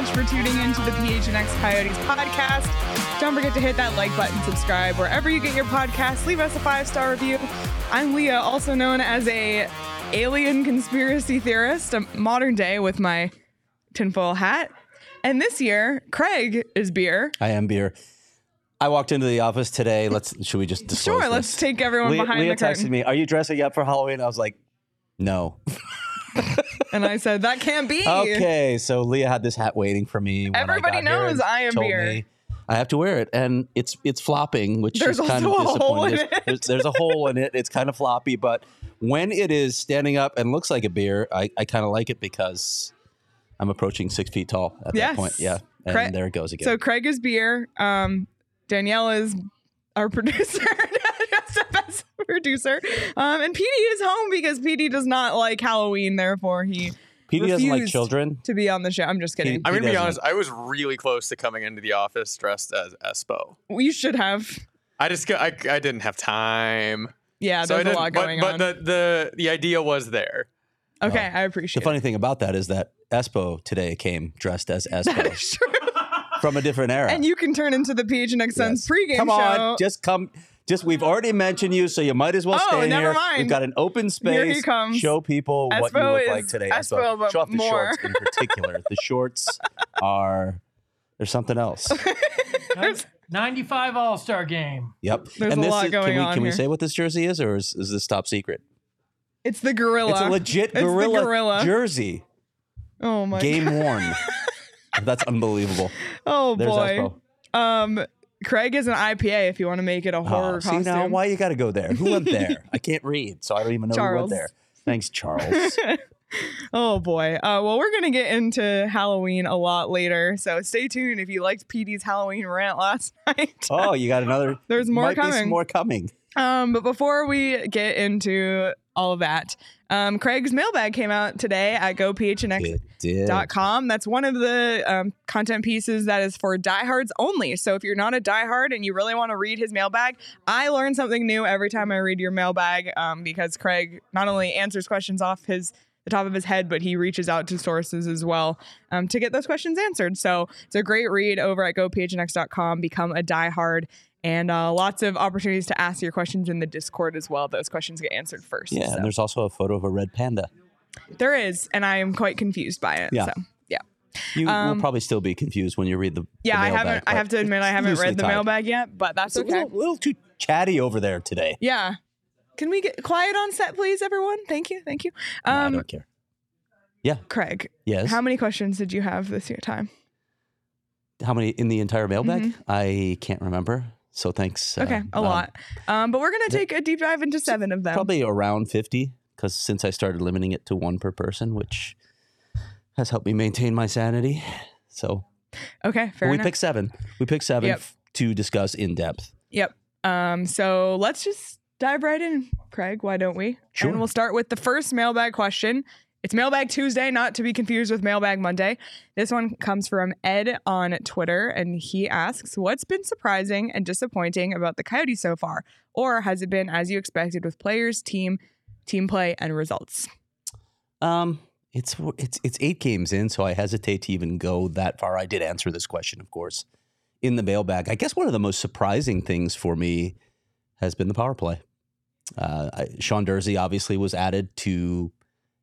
Much for tuning into the PHNX Coyotes podcast. Don't forget to hit that like button, subscribe wherever you get your podcasts. Leave us a five star review. I'm Leah, also known as a alien conspiracy theorist, a modern day with my tinfoil hat. And this year, Craig is beer. I am beer. I walked into the office today. Let's should we just disclose Sure, let's take everyone Leah, behind Leah the texted me, "Are you dressing up for Halloween?" I was like, "No." And I said, that can't be. okay, so Leah had this hat waiting for me. When Everybody I got knows I am beer. me I have to wear it, and it's it's flopping, which There's is kind of also a hole disappointing. There's- There's, there's a hole in it. It's kind of floppy, but when it is standing up and looks like a beer, I, I kind of like it because I'm approaching six feet tall at Yes. that point. Yeah, and there it goes again. So Craig is beer. Um, Danielle is our producer, dressed up as a producer. Um, and PD is home because PD does not like Halloween. Therefore, he Petey doesn't like children. to be on the show. I'm just kidding. He I'm gonna be honest. I was really close to coming into the office dressed as Espo. we should have. I just go- I, I didn't have time. Yeah, so there's a lot but, going but on. the, the the idea was there. okay, I appreciate The appreciate funny thing about that is that Espo today came dressed as it. Espo is true. from a different era. and you can turn into the PHNX Suns Yes. pregame come show. on, just come. Just we've already mentioned you, so you might as well Oh, stay never here. mind. We've got an open space. Here he comes. Show people what you look like today. Espo, but Show off the more. shorts in particular. the shorts are there's something else. 95 All Star game. Yep. There's and a this lot is, going can we, on Can we say what this jersey is, or is, is this top secret? it's the gorilla. It's a legit It's the gorilla, gorilla. jersey, oh my game worn. That's unbelievable. Oh There's boy. Espo. Um, Craig is an IPA. If you want to make it a horror Oh, see costume. now, why you got to go there? Who went there? I can't read, so I don't even know who went there. Thanks, Charles. Oh boy. Uh, well, we're gonna get into Halloween a lot later, so stay tuned if you liked PD's Halloween rant last night. oh, you got another. There's more might Be some coming. more coming. Um, but before we get into all of that, um, Craig's mailbag came out today at GoPHNX. Did. Dot com. That's one of the um, content pieces that is for diehards only. So if you're not a diehard and you really want to read his mailbag, I learn something new every time I read your mailbag um, because Craig not only answers questions off his the top of his head, but he reaches out to sources as well um, to get those questions answered. So it's a great read over at gophnx.com. Become a diehard. And uh, lots of opportunities to ask your questions in the Discord as well. Those questions get answered first. Yeah, So and there's also a photo of a red panda. There is, and I am quite confused by it. Yeah. So yeah. You Um, will probably still be confused when you read the. Yeah, the I mailbag, haven't. I have to admit, I haven't read the tied. mailbag yet, but that's It's a okay. little, little too chatty over there today. Yeah. Can we get quiet on set, please, everyone? Thank you. Thank you. No, I Um, don't care. Yeah, Craig, Yes. how many questions did you have this year time? How many in the entire mailbag? Mhm. I can't remember. So thanks. uh, Okay, a um, lot. Um, but we're gonna take a deep dive into seven of them. Probably around 50, because since I started limiting it to one per person, which has helped me maintain my sanity. So Okay, fair we enough. picked seven. We picked seven Yep. f- to discuss in depth. Yep. Um, so let's just dive right in, Craig. Why don't we? Sure. And we'll start with the first mailbag question. It's Mailbag Tuesday, not to be confused with Mailbag Monday. This one comes from Ed on Twitter, and he asks, What's been surprising and disappointing about the Coyotes so far? Or has it been as you expected with players, team, team play, and results? Um, it's it's it's eight games in, so I hesitate to even go that far. I did answer this question, of course, in the mailbag. I guess one of the most surprising things for me has been the power play. Uh, I, Sean Durzi obviously was added to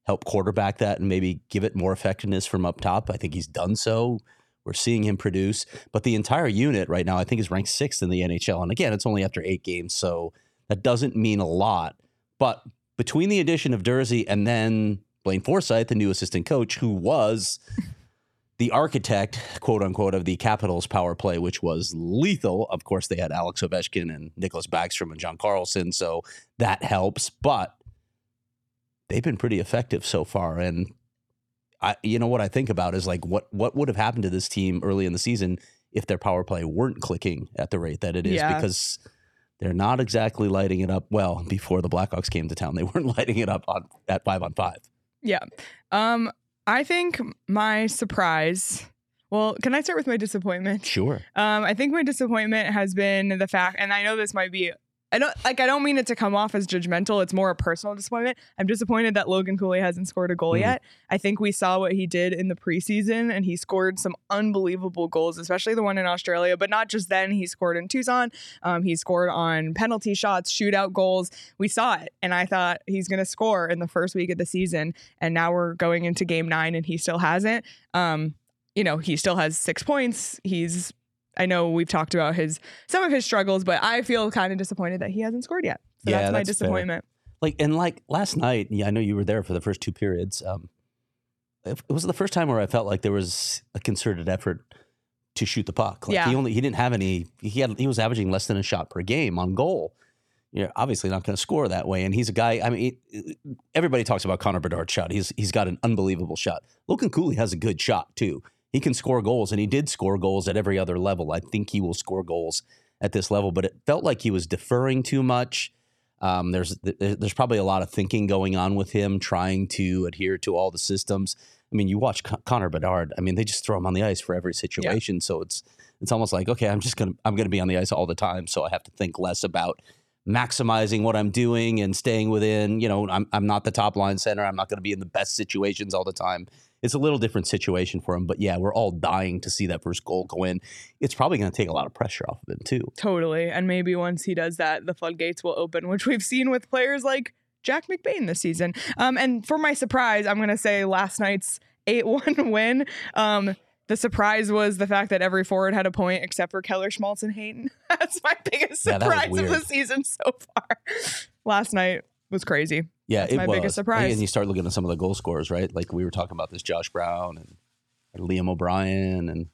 help quarterback that and maybe give it more effectiveness from up top. I think he's done so. We're seeing him produce, but the entire unit right now, I think, is ranked sixth in the NHL. And again, it's only after eight games, so that doesn't mean a lot. But between the addition of Durzi and then Blaine Forsythe, the new assistant coach, who was the architect, quote unquote, of the Capitals power play, which was lethal. Of course, they had Alex Ovechkin and Nicklas Backstrom and John Carlson, so that helps. But they've been pretty effective so far. And I, you know what I think about is like what what would have happened to this team early in the season if their power play weren't clicking at the rate that it is Yeah. because they're not exactly lighting it up. Well, before the Blackhawks came to town, they weren't lighting it up on at five on five. Yeah. Um, I think my surprise. Well, can I start with my disappointment? Sure. Um, I think my disappointment has been the fact, and I know this might be. I don't like. I don't mean it to come off as judgmental. It's more a personal disappointment. I'm disappointed that Logan Cooley hasn't scored a goal Mhm. yet. I think we saw what he did in the preseason, and he scored some unbelievable goals, especially the one in Australia. But not just then. He scored in Tucson. Um, he scored on penalty shots, shootout goals. We saw it, and I thought he's going to score in the first week of the season. And now we're going into Game Nine, and he still hasn't. Um, you know, he still has six points. He's I know we've talked about his some of his struggles, but I feel kind of disappointed that he hasn't scored yet. So Yeah, that's my that's fair. disappointment. Like and like last night, yeah, I know you were there for the first two periods. Um, it was the first time where I felt like there was a concerted effort to shoot the puck. Like Yeah. he only he didn't have any. He had he was averaging less than a shot per game on goal. You're obviously not going to score that way. And he's a guy. I mean, everybody talks about Connor Bedard's shot. He's he's got an unbelievable shot. Logan Cooley has a good shot too. He can score goals, and he did score goals at every other level. I think he will score goals at this level, but it felt like he was deferring too much. Um, there's there's probably a lot of thinking going on with him, trying to adhere to all the systems. I mean, you watch Con- Connor Bedard. I mean, they just throw him on the ice for every situation. So it's it's almost like okay, I'm just gonna I'm gonna be on the ice all the time, so I have to think less about maximizing what I'm doing and staying within. You know, I'm I'm not the top line center. I'm not going to be in the best situations all the time. It's a little different situation for him, but yeah, we're all dying to see that first goal go in. It's probably going to take a lot of pressure off of him too. Totally. And maybe once he does that, the floodgates will open, which we've seen with players like Jack McBain this season. Um, and for my surprise, I'm going to say last night's 8 1 win. Um, the surprise was the fact that every forward had a point except for Keller, Schmaltz, and Hayton. That's my biggest Yeah, surprise of the season so far. Last night was crazy. Yeah, That's it my was. biggest surprise. And you start looking at some of the goal scorers, right? Like we were talking about this Josh Brown and, and Liam O'Brien and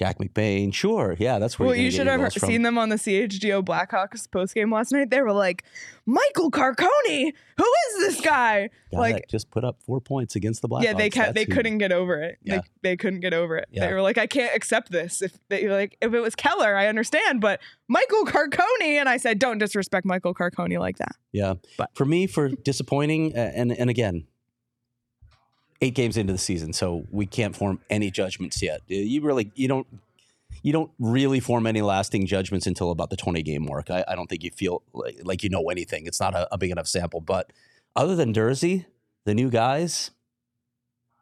Jack McBain. Sure, yeah, that's where Well, you should have from. seen them on the CHGO Blackhawks postgame last night. They were like, Michael Carcone, who is this guy? Like, just put up four points against the Blackhawks. yeah, they ca- they who- couldn't get over it. Yeah. They, they couldn't get over it. Yeah. They were like, I can't accept this. If they like, if it was Keller, I understand, but Michael Carcone, and I said, don't disrespect Michael Carcone like that. Yeah, But- for me, for disappointing, uh, and and again, eight games into the season, so we can't form any judgments yet. Uh, You really, you don't, you don't really form any lasting judgments until about the twenty game mark. I, I don't think you feel like, like you know anything. It's not a, a big enough sample. But other than Durzi, the new guys,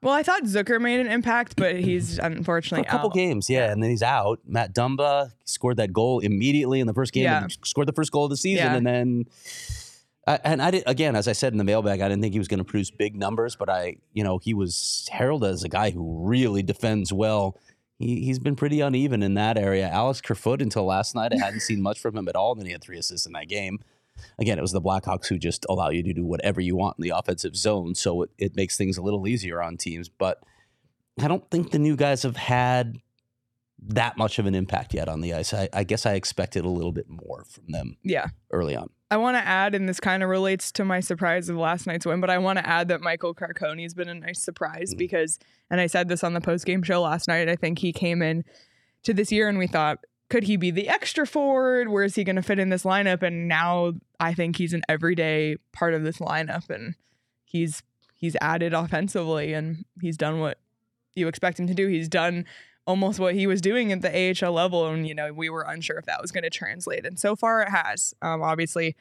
Well, I thought Zucker made an impact, but he's for unfortunately a couple out. games, yeah, and then he's out. Matt Dumba scored that goal immediately in the first game. Yeah. and scored the first goal of the season, Yeah. and then. I, and I did again, as I said in the mailbag, I didn't think he was going to produce big numbers, but I, you know, he was heralded as a guy who really defends well. He he's been pretty uneven in that area. Alex Kerfoot until last night, I hadn't seen much from him at all. And then he had three assists in that game. Again, it was the Blackhawks who just allow you to do whatever you want in the offensive zone, so it, it makes things a little easier on teams. But I don't think the new guys have had that much of an impact yet on the ice. I, I guess I expected a little bit more from them Yeah. early on. I want to add, and this kind of relates to my surprise of last night's win, but I want to add that Michael Carcone has been a nice surprise Mhm. because, and I said this on the post game show last night, I think he came in to this year and we thought, could he be the extra forward? Where is he going to fit in this lineup? And now I think he's an everyday part of this lineup and he's he's added offensively and he's done what you expect him to do. He's done almost what he was doing at the AHL level. And, you know, we were unsure if that was going to translate. And so far it has. Um, obviously,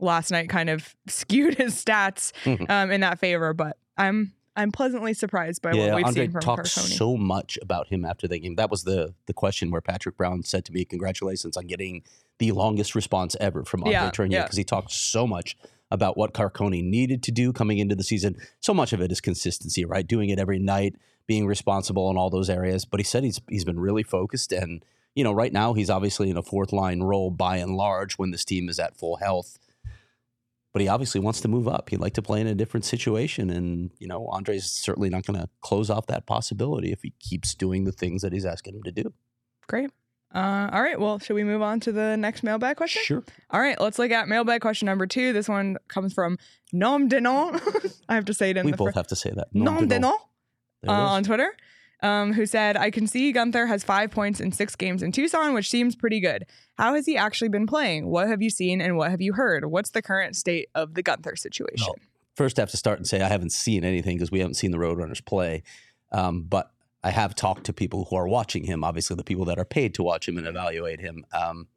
last night kind of skewed his stats Mhm. um, in that favor, but I'm I'm pleasantly surprised by yeah, what we've Andre seen from talked Carcone. so much about him after the game. That was the the question where Patrick Brown said to me, "Congratulations on getting the longest response ever from Andre Yeah, Tournier," yeah. because he talked so much about what Carcone needed to do coming into the season. So much of it is consistency, right? Doing it every night, being responsible in all those areas. But he said he's he's been really focused, and you know, right now he's obviously in a fourth line role by and large when this team is at full health. but he obviously wants to move up. He'd like to play in a different situation. And, you know, Andre's certainly not going to close off that possibility if he keeps doing the things that he's asking him to do. Great. Uh, all right. Well, should we move on to the next mailbag question? Sure. All right. Let's look at mailbag question number two. This one comes from Nom Denon. I have to say it in We both fir- have to say that. Nom Denon uh, There it is. on Twitter, um, who said, I can see Guenther has five points in six games in Tucson, which seems pretty good. How has he actually been playing? What have you seen and what have you heard? What's the current state of the Guenther situation? Well, First, I have to start and say I haven't seen anything because we haven't seen the Roadrunners play. Um, but I have talked to people who are watching him, obviously, the people that are paid to watch him and evaluate him. Um,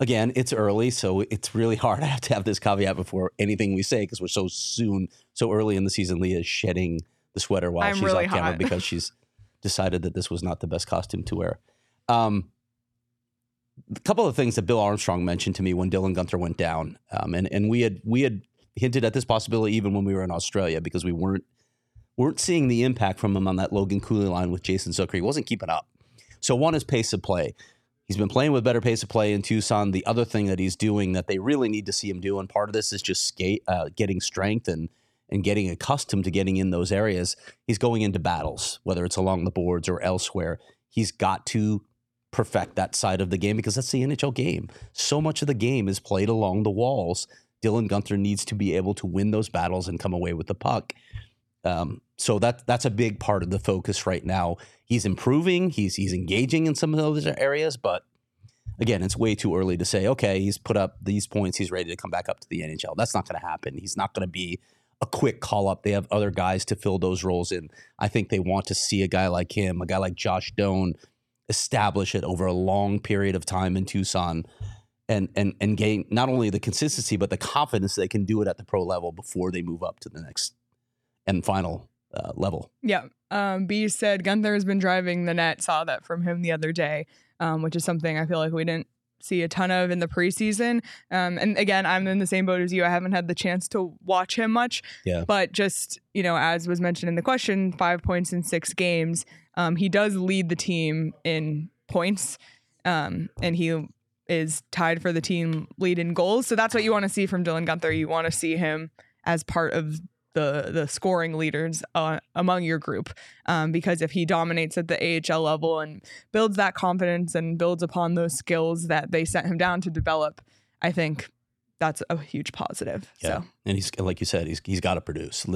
again, it's early, so it's really hard. I have to have this caveat before anything we say because we're so soon, so early in the season. Leah is shedding the sweater while I'm she's really camera hot. because she's decided that this was not the best costume to wear. Um, a couple of things that Bill Armstrong mentioned to me when Dylan Guenther went down, um, and and we had we had hinted at this possibility even when we were in Australia because we weren't weren't seeing the impact from him on that Logan Cooley line with Jason Zucker. He wasn't keeping up. So one is pace of play. He's been playing with better pace of play in Tucson. The other thing that he's doing that they really need to see him do, and part of this is just skate, uh, getting strength and and getting accustomed to getting in those areas. He's going into battles, whether it's along the boards or elsewhere. He's got to perfect that side of the game because that's the NHL game. So much of the game is played along the walls. Dylan Guenther needs to be able to win those battles and come away with the puck. Um, so that that's a big part of the focus right now. He's improving. He's he's engaging in some of those areas, but again, it's way too early to say. Okay, he's put up these points. He's ready to come back up to the NHL. That's not going to happen. He's not going to be a quick call up. They have other guys to fill those roles in. I think they want to see a guy like him, a guy like Josh Doan, establish it over a long period of time in Tucson. And, and and gain not only the consistency but the confidence they can do it at the pro level before they move up to the next and final uh, level. Yeah. Um, B said Guenther has been driving the net. Saw that from him the other day, um, which is something I feel like we didn't see a ton of in the preseason. Um, and again, I'm in the same boat as you. I haven't had the chance to watch him much. Yeah. But just, you know, as was mentioned in the question, five points in six games. Um, he does lead the team in points. Um, and he is tied for the team lead in goals. So that's what you want to see from Dylan Guenther. You want to see him as part of the the scoring leaders uh, among your group um, because if he dominates at the AHL level and builds that confidence and builds upon those skills that they sent him down to develop, I think that's a huge positive. So and he's like you said, he's he's got to produce.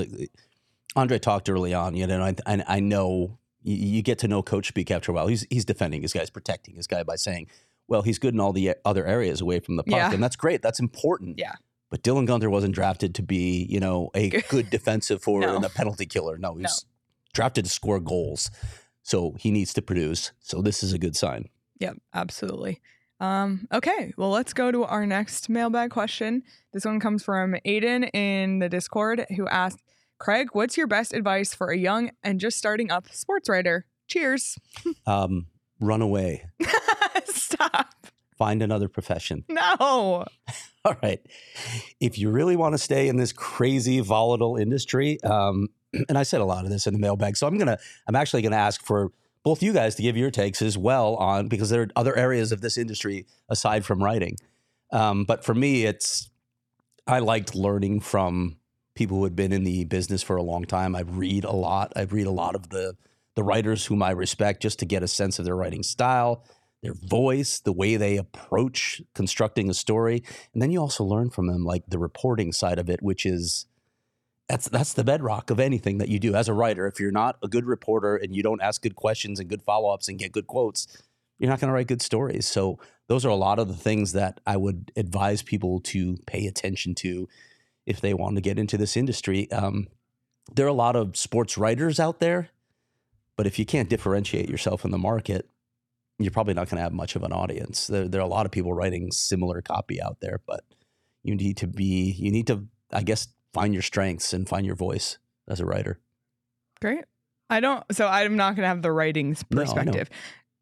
Andre talked early on, you know, and I, and I know you, you get to know Coach Speak after a while. He's he's defending his guy, he's protecting his guy by saying, "Well, he's good in all the other areas away from the puck, Yeah. and that's great. That's important." Yeah. But Dylan Guenther wasn't drafted to be, you know, a good defensive forward No. and a penalty killer. No, he's drafted to score goals. So he needs to produce. So this is a good sign. Yep, absolutely. Um, okay, well, let's go to our next mailbag question. This one comes from Aiden in the Discord who asked, Craig, what's your best advice for a young and just starting up sports writer? Cheers. Um, run away. Stop. Find another profession. No. All right. If you really want to stay in this crazy volatile industry, um, and I said a lot of this in the mailbag, so I'm gonna, I'm actually gonna ask for both you guys to give your takes as well on because there are other areas of this industry aside from writing. Um, but for me, it's I liked learning from people who had been in the business for a long time. I read a lot. I read a lot of the the writers whom I respect just to get a sense of their writing style, their voice, the way they approach constructing a story, and then you also learn from them like the reporting side of it, which is that's that's the bedrock of anything that you do as a writer. If you're not a good reporter and you don't ask good questions and good follow ups and get good quotes, you're not going to write good stories. So those are a lot of the things that I would advise people to pay attention to if they want to get into this industry. Um, there are a lot of sports writers out there, but if you can't differentiate yourself in the market, you're probably not going to have much of an audience. There, there are a lot of people writing similar copy out there, but you need to be, you need to, I guess, find your strengths and find your voice as a writer. Great. I don't, so I'm not going to have the writing No, perspective.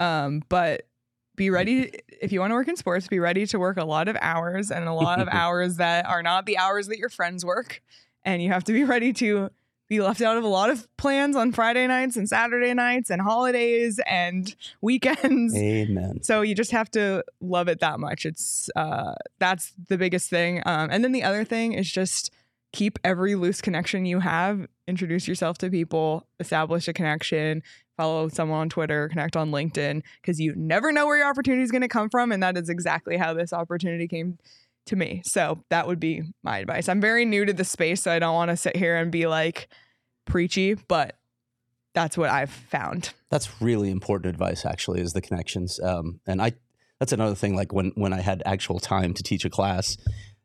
um, but be ready if you want to work in sports, be ready to work a lot of hours and a lot of hours that are not the hours that your friends work. And you have to be ready to be left out of a lot of plans on Friday nights and Saturday nights and holidays and weekends. Amen. So you just have to love it that much. It's uh, that's the biggest thing. Um, and then the other thing is just keep every loose connection you have. Introduce yourself to people, establish a connection, follow someone on Twitter, connect on LinkedIn, because you never know where your opportunity is going to come from. And that is exactly how this opportunity came to me. So that would be my advice. I'm very new to the space, so I don't want to sit here and be like preachy, but that's what I've found. That's really important advice, actually, is the connections. Um, and I, that's another thing. Like when when I had actual time to teach a class,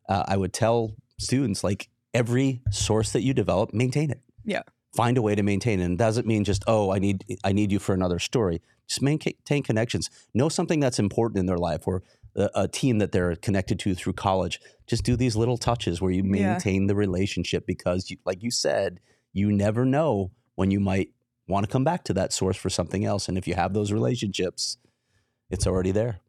uh, I would tell students like every source that you develop, maintain it. Yeah. Find a way to maintain it. And it doesn't mean just oh, I need I need you for another story. Just maintain connections. Know something that's important in their life, or a, a team that they're connected to through college. Just do these little touches where you Yeah. maintain the relationship because, you, like you said, you never know when you might want to come back to that source for something else. And if you have those relationships, it's already there.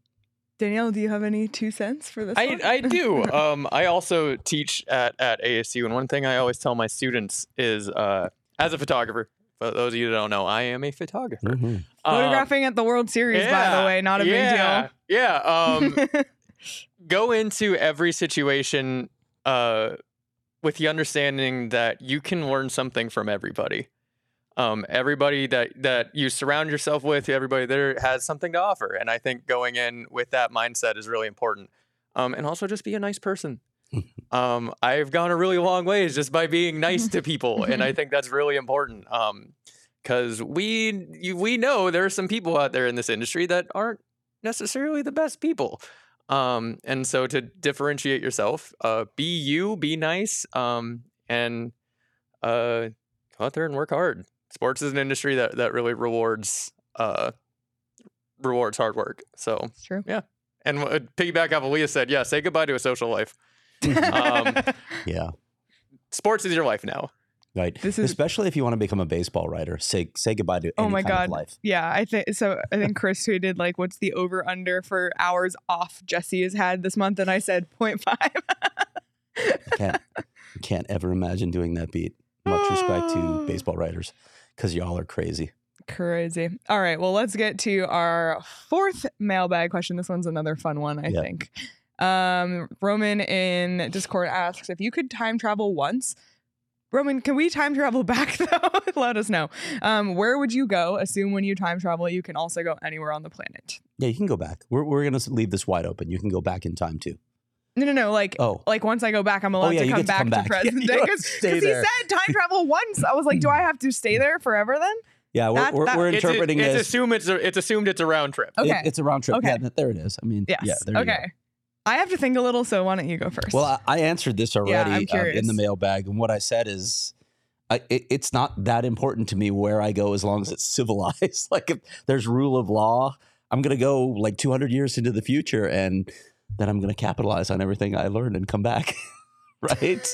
Danielle, do you have any two cents for this? I, one? I do. Um, I also teach at, at ASU, and one thing I always tell my students is, uh, as a photographer, for those of you that don't know, I am a photographer. Um, Photographing at the World Series, by the way, not a yeah, Yeah. Um, big deal. go into every situation uh, with the understanding that you can learn something from everybody. Um, everybody that that you surround yourself with, everybody there has something to offer, and I think going in with that mindset is really important. Um, and also just be a nice person. um, I've gone a really long ways just by being nice to people, and I think that's really important. Because we you, we know there are some people out there in this industry that aren't necessarily the best people. Um, and so to differentiate yourself, uh, be you, be nice, um, and uh, go out there and work hard. Sports is an industry that that really rewards uh, rewards hard work. So, It's true. Yeah. And uh, piggyback off what Leah said, yeah, say goodbye to a social life. Um, Yeah. Sports is your life now. Right. This is- Especially if you want to become a baseball writer, say say goodbye to Oh my kind of God. life. yeah, I think so. I think Chris tweeted like, "What's the over under for hours off Jesse has had this month?" And I said 0.5. Can't can't ever imagine doing that beat. Much respect to baseball writers because y'all are crazy. Crazy. All right. Well, let's get to our fourth mailbag question. This one's another fun one, I Yeah. think. Um, Roman in Discord asks if you could time travel once. Roman, can we time travel back though? Let us know. Um, where would you go? Assume when you time travel, you can also go anywhere on the planet. Yeah, you can go back. We're we're gonna leave this wide open. You can go back in time too. No, no, no. Like, Oh. like once I go back, I'm allowed yeah, to come get to back, to present You day because he said time travel once. I was like, do I have to stay there forever then? Yeah, we're That- we're, that- we're It's, a- interpreting it's this. assumed it's a, it's assumed it's a round trip. it- Okay. it's a round trip. Okay. Yeah, th- there it is. I mean, Yes. yeah, there you go. okay. I have to think a little, so why don't you go first? Well, I, I answered this already Yeah, uh, in the mailbag, and what I said is, I, it, it's not that important to me where I go as long as it's civilized. like if there's rule of law, I'm gonna go like 200 years into the future, and then I'm gonna capitalize on everything I learned and come back. right?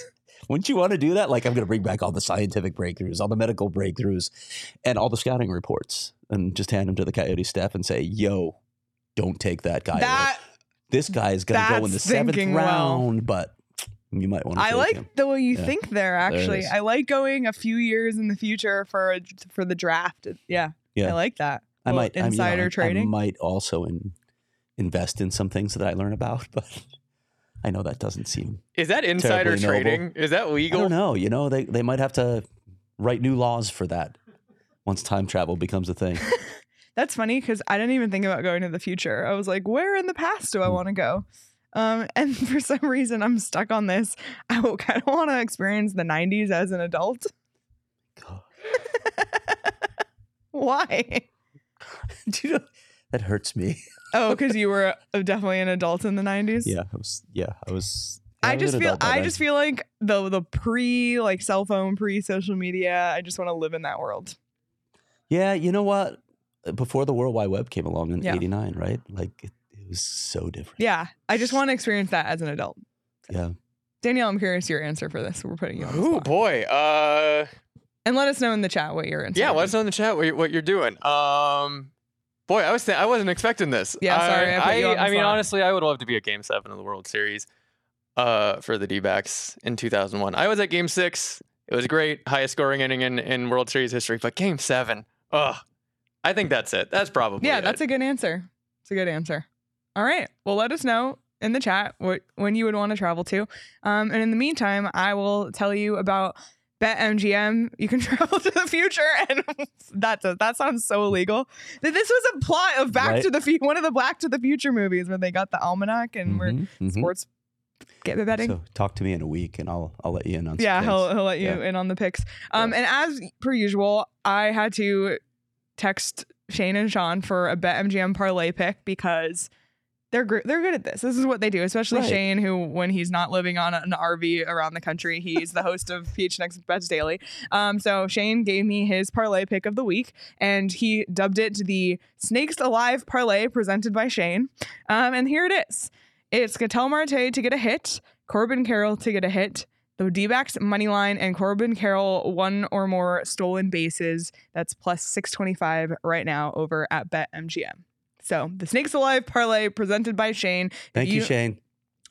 Wouldn't you want to do that? Like I'm gonna bring back all the scientific breakthroughs, all the medical breakthroughs, and all the scouting reports, and just hand them to the Coyote staff and say, "Yo, don't take that guy." that this guy is going to go in the seventh thinking well. round, but you might want to. I like him. the way you Yeah. think there. There Actually, is. I like going a few years in the future for a, for the draft. Yeah, Yeah. I like that. I Little might I mean, you know, insider I- I, might also in, invest in some things that I learn about, but I know that doesn't seem. Is that insider Terribly noble. trading? Is that I legal? don't know. You know, they they might have to write new laws for that once time travel becomes a thing. That's funny because I didn't even think about going to the future. I was like, where in the past do I want to go? Um, and for some reason, I'm stuck on this. I kind of want to experience the 90s as an adult. God. Why? Do you know that hurts me? Oh, because you were uh, definitely an adult in the 90s. Yeah, I was. Yeah, I was. I was just feel I then. just feel like the the pre like cell phone pre social media. I just want to live in that world. Yeah, you know what? Before the World Wide Web came along in Yeah. '89, right? Like it, it was so different. Yeah, I just want to experience that as an adult. Yeah. Danielle, I'm curious your answer for this. We're putting you on Oh boy. Uh, And let us know in the chat what your answer. yeah. Let us know in the chat what, you- what you're doing. Um, boy, I was th- I wasn't expecting this. Yeah, sorry, I I, put you on the I mean, spot. honestly, I would love to be at Game Seven of the World Series. Uh, for the D-backs in 2001. I was at Game Six. It was great, highest scoring inning in, in World Series history. But Game Seven, ugh, I think that's it. That's probably Yeah, it. that's a good answer. It's a good answer. All right. Well, let us know in the chat what when you would want to travel to. Um, and in the meantime, I will tell you about BetMGM. You can travel to the future, and that does, that sounds so illegal. This was a plot of Back Right. to the Future, one of the Back to the Future movies, where they got the almanac and we're Mhm, mhm. sports get the betting. So talk to me in a week, and I'll I'll let you in on. some yeah, things. he'll he'll let you Yeah. in on the picks. Um, and as per usual, I had to text Shane and Sean for a BetMGM parlay pick because they're gr- they're good at this. This is what they do, especially Right. Shane, who when he's not living on an RV around the country, he's the host of PHNX Bets Daily. Um, so Shane gave me his parlay pick of the week, and he dubbed it the Snakes Alive parlay presented by Shane. Um, and here it is. It's Ketel Marte to get a hit, Corbin Carroll to get a hit, the D backs money line, and Corbin Carroll one or more stolen bases. That's plus 625 right now over at BetMGM. So the Snakes Alive parlay presented by Shane. Thank you, you- Shane.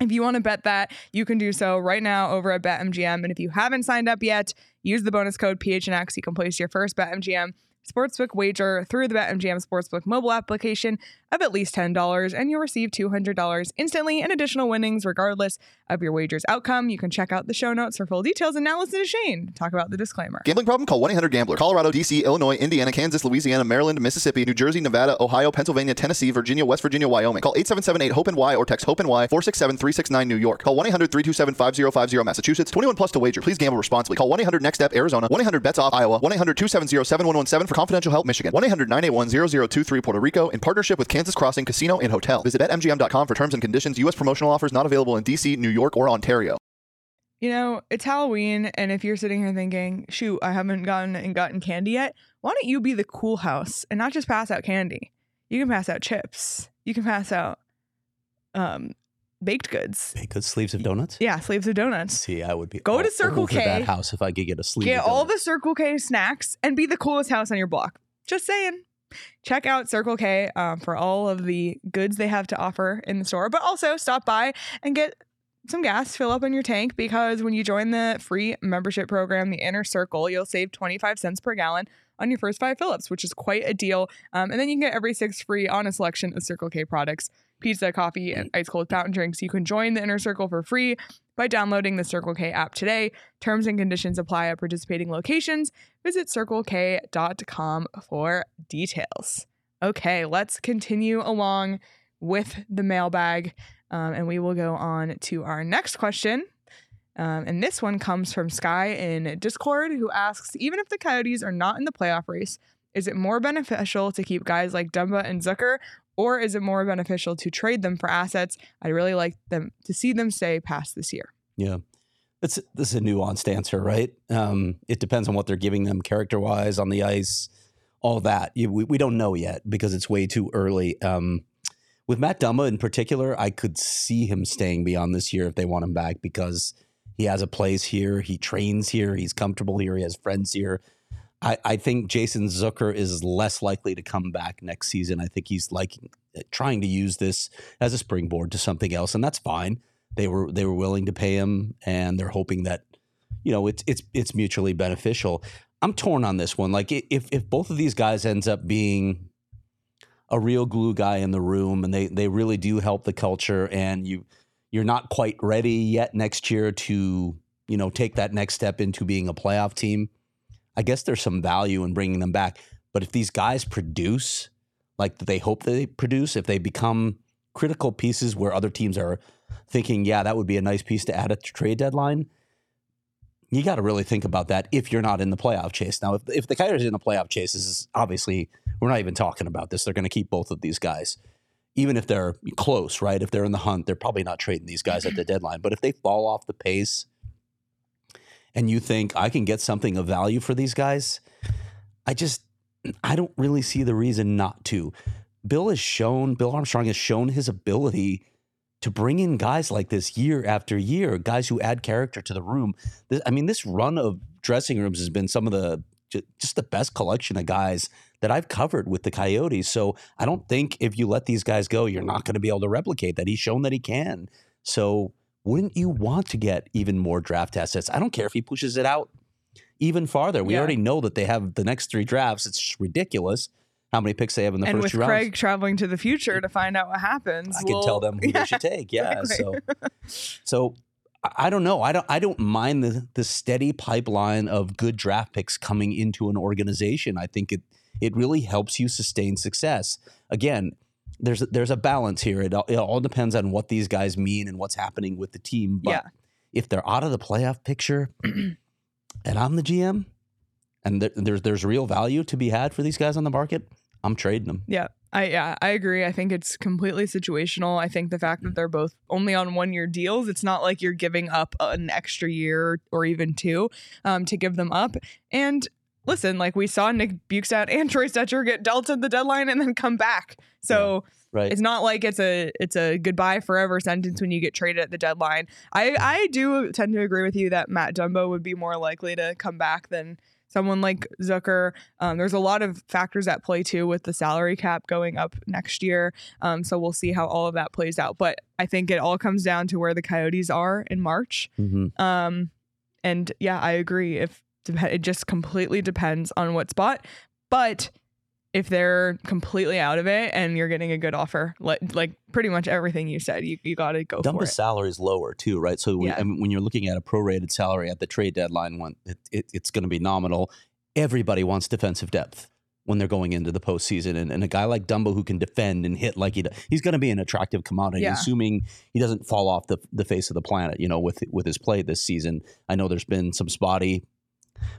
If you want to bet that, you can do so right now over at BetMGM. And if you haven't signed up yet, use the bonus code PHNX. You can place your first BetMGM sportsbook wager through the BetMGM Sportsbook mobile application of at least $10, and you'll receive $200 instantly and additional winnings regardless of your wager's outcome. You can check out the show notes for full details. And now listen to Shane talk about the disclaimer. Gambling problem? Call 1 800 Gambler. Colorado, D.C., Illinois, Indiana, Kansas, Louisiana, Maryland, Mississippi, New Jersey, Nevada, Ohio, Pennsylvania, Tennessee, Virginia, West Virginia, Wyoming. Call 877 8 HOPE and Y or text HOPE and Y 467 369 New York. Call 1 800 327 5050 Massachusetts. 21 plus to wager. Please gamble responsibly. Call 1 800 Next Step Arizona. 1 800 Bets Off Iowa. 1 800 270 7117 for confidential help Michigan. 1 800 981 0023 Puerto Rico in partnership with Kansas Crossing Casino and Hotel. Visit BetMGM.com for terms and conditions. U.S. promotional offers not available in D.C., New York, or Ontario. You know, it's Halloween, and if you're sitting here thinking, shoot, I haven't gotten and gotten candy yet, why don't you be the cool house and not just pass out candy? You can pass out chips. You can pass out um, baked goods. Baked goods, sleeves of donuts. Yeah, sleeves of donuts. See, I would be Go to Circle over K. that house if I could get a sleeve. Get of all the. Circle K snacks and be the coolest house on your block. Just saying. Check out Circle K um, for all of the goods they have to offer in the store, but also stop by and get some gas, fill up on your tank because when you join the free membership program, the Inner Circle, you'll save 25 cents per gallon on your first five fill-ups, which is quite a deal. Um, and then you can get every six free on a selection of Circle K products, pizza, coffee, and ice cold fountain drinks. You can join the Inner Circle for free by downloading the Circle K app today. Terms and conditions apply at participating locations. Visit circlek.com for details. Okay, let's continue along with the mailbag, um, and we will go on to our next question. Um, and this one comes from Sky in Discord, who asks Even if the Coyotes are not in the playoff race, is it more beneficial to keep guys like Dumba and Zucker, or is it more beneficial to trade them for assets? I'd really like them to see them stay past this year. Yeah. That's this is a nuanced answer, right? Um, it depends on what they're giving them character wise on the ice, all that. We, we don't know yet because it's way too early. Um, with Matt Dumba in particular, I could see him staying beyond this year if they want him back because he has a place here, he trains here, he's comfortable here, he has friends here. I, I think Jason Zucker is less likely to come back next season. I think he's like eh, trying to use this as a springboard to something else, and that's fine. They were they were willing to pay him and they're hoping that you know it's it's it's mutually beneficial. I'm torn on this one. Like if if both of these guys ends up being a real glue guy in the room and they they really do help the culture and you you're not quite ready yet next year to you know take that next step into being a playoff team i guess there's some value in bringing them back but if these guys produce like they hope they produce if they become critical pieces where other teams are thinking, yeah, that would be a nice piece to add at the trade deadline. You got to really think about that if you're not in the playoff chase. Now, if, if the Coyotes are in the playoff chase, this is obviously we're not even talking about this. They're going to keep both of these guys, even if they're close, right? If they're in the hunt, they're probably not trading these guys at the deadline. But if they fall off the pace, and you think I can get something of value for these guys, I just I don't really see the reason not to. Bill has shown, Bill Armstrong has shown his ability to bring in guys like this year after year, guys who add character to the room. This, I mean, this run of dressing rooms has been some of the just the best collection of guys that I've covered with the Coyotes. So I don't think if you let these guys go, you're not going to be able to replicate that. He's shown that he can. So wouldn't you want to get even more draft assets? I don't care if he pushes it out even farther. We Yeah. already know that they have the next three drafts. It's ridiculous how many picks they have in the and first with two rounds. Craig traveling to the future to find out what happens, I can tell them who they should take. Yeah. exactly. So, so I I don't know. I don't. I don't mind the the steady pipeline of good draft picks coming into an organization. I think it it really helps you sustain success. Again, there's there's a balance here. It all, it all depends on what these guys mean and what's happening with the team. But Yeah. if they're out of the playoff picture, and I'm the GM, and there, there's there's real value to be had for these guys on the market, I'm trading them. Yeah. I yeah, I agree. I think it's completely situational. I think the fact that they're both only on one year deals, it's not like you're giving up an extra year or even two um, to give them up. And listen, like we saw Nick Bjugstad and Troy Stecher get dealt at the deadline and then come back. So Right. it's not like it's a it's a goodbye forever sentence when you get traded at the deadline. I I do tend to agree with you that Matt Dumba would be more likely to come back than someone like Zucker. Um, there's a lot of factors at play too with the salary cap going up next year. Um, so we'll see how all of that plays out. But I think it all comes down to where the Coyotes are in March. Mm-hmm. Um, and yeah, I agree. If it just completely depends on what spot, but if they're completely out of it and you're getting a good offer, like like pretty much everything you said, you, you got to go for Dumba's it. salary is lower too, right? So when, Yeah. I mean, when you're looking at a prorated salary at the trade deadline, when it, it, it's going to be nominal. Everybody wants defensive depth when they're going into the postseason, and, and a guy like Dumba who can defend and hit like he does, he's going to be an attractive commodity, Yeah. assuming he doesn't fall off the the face of the planet. You know, with with his play this season, I know there's been some spotty,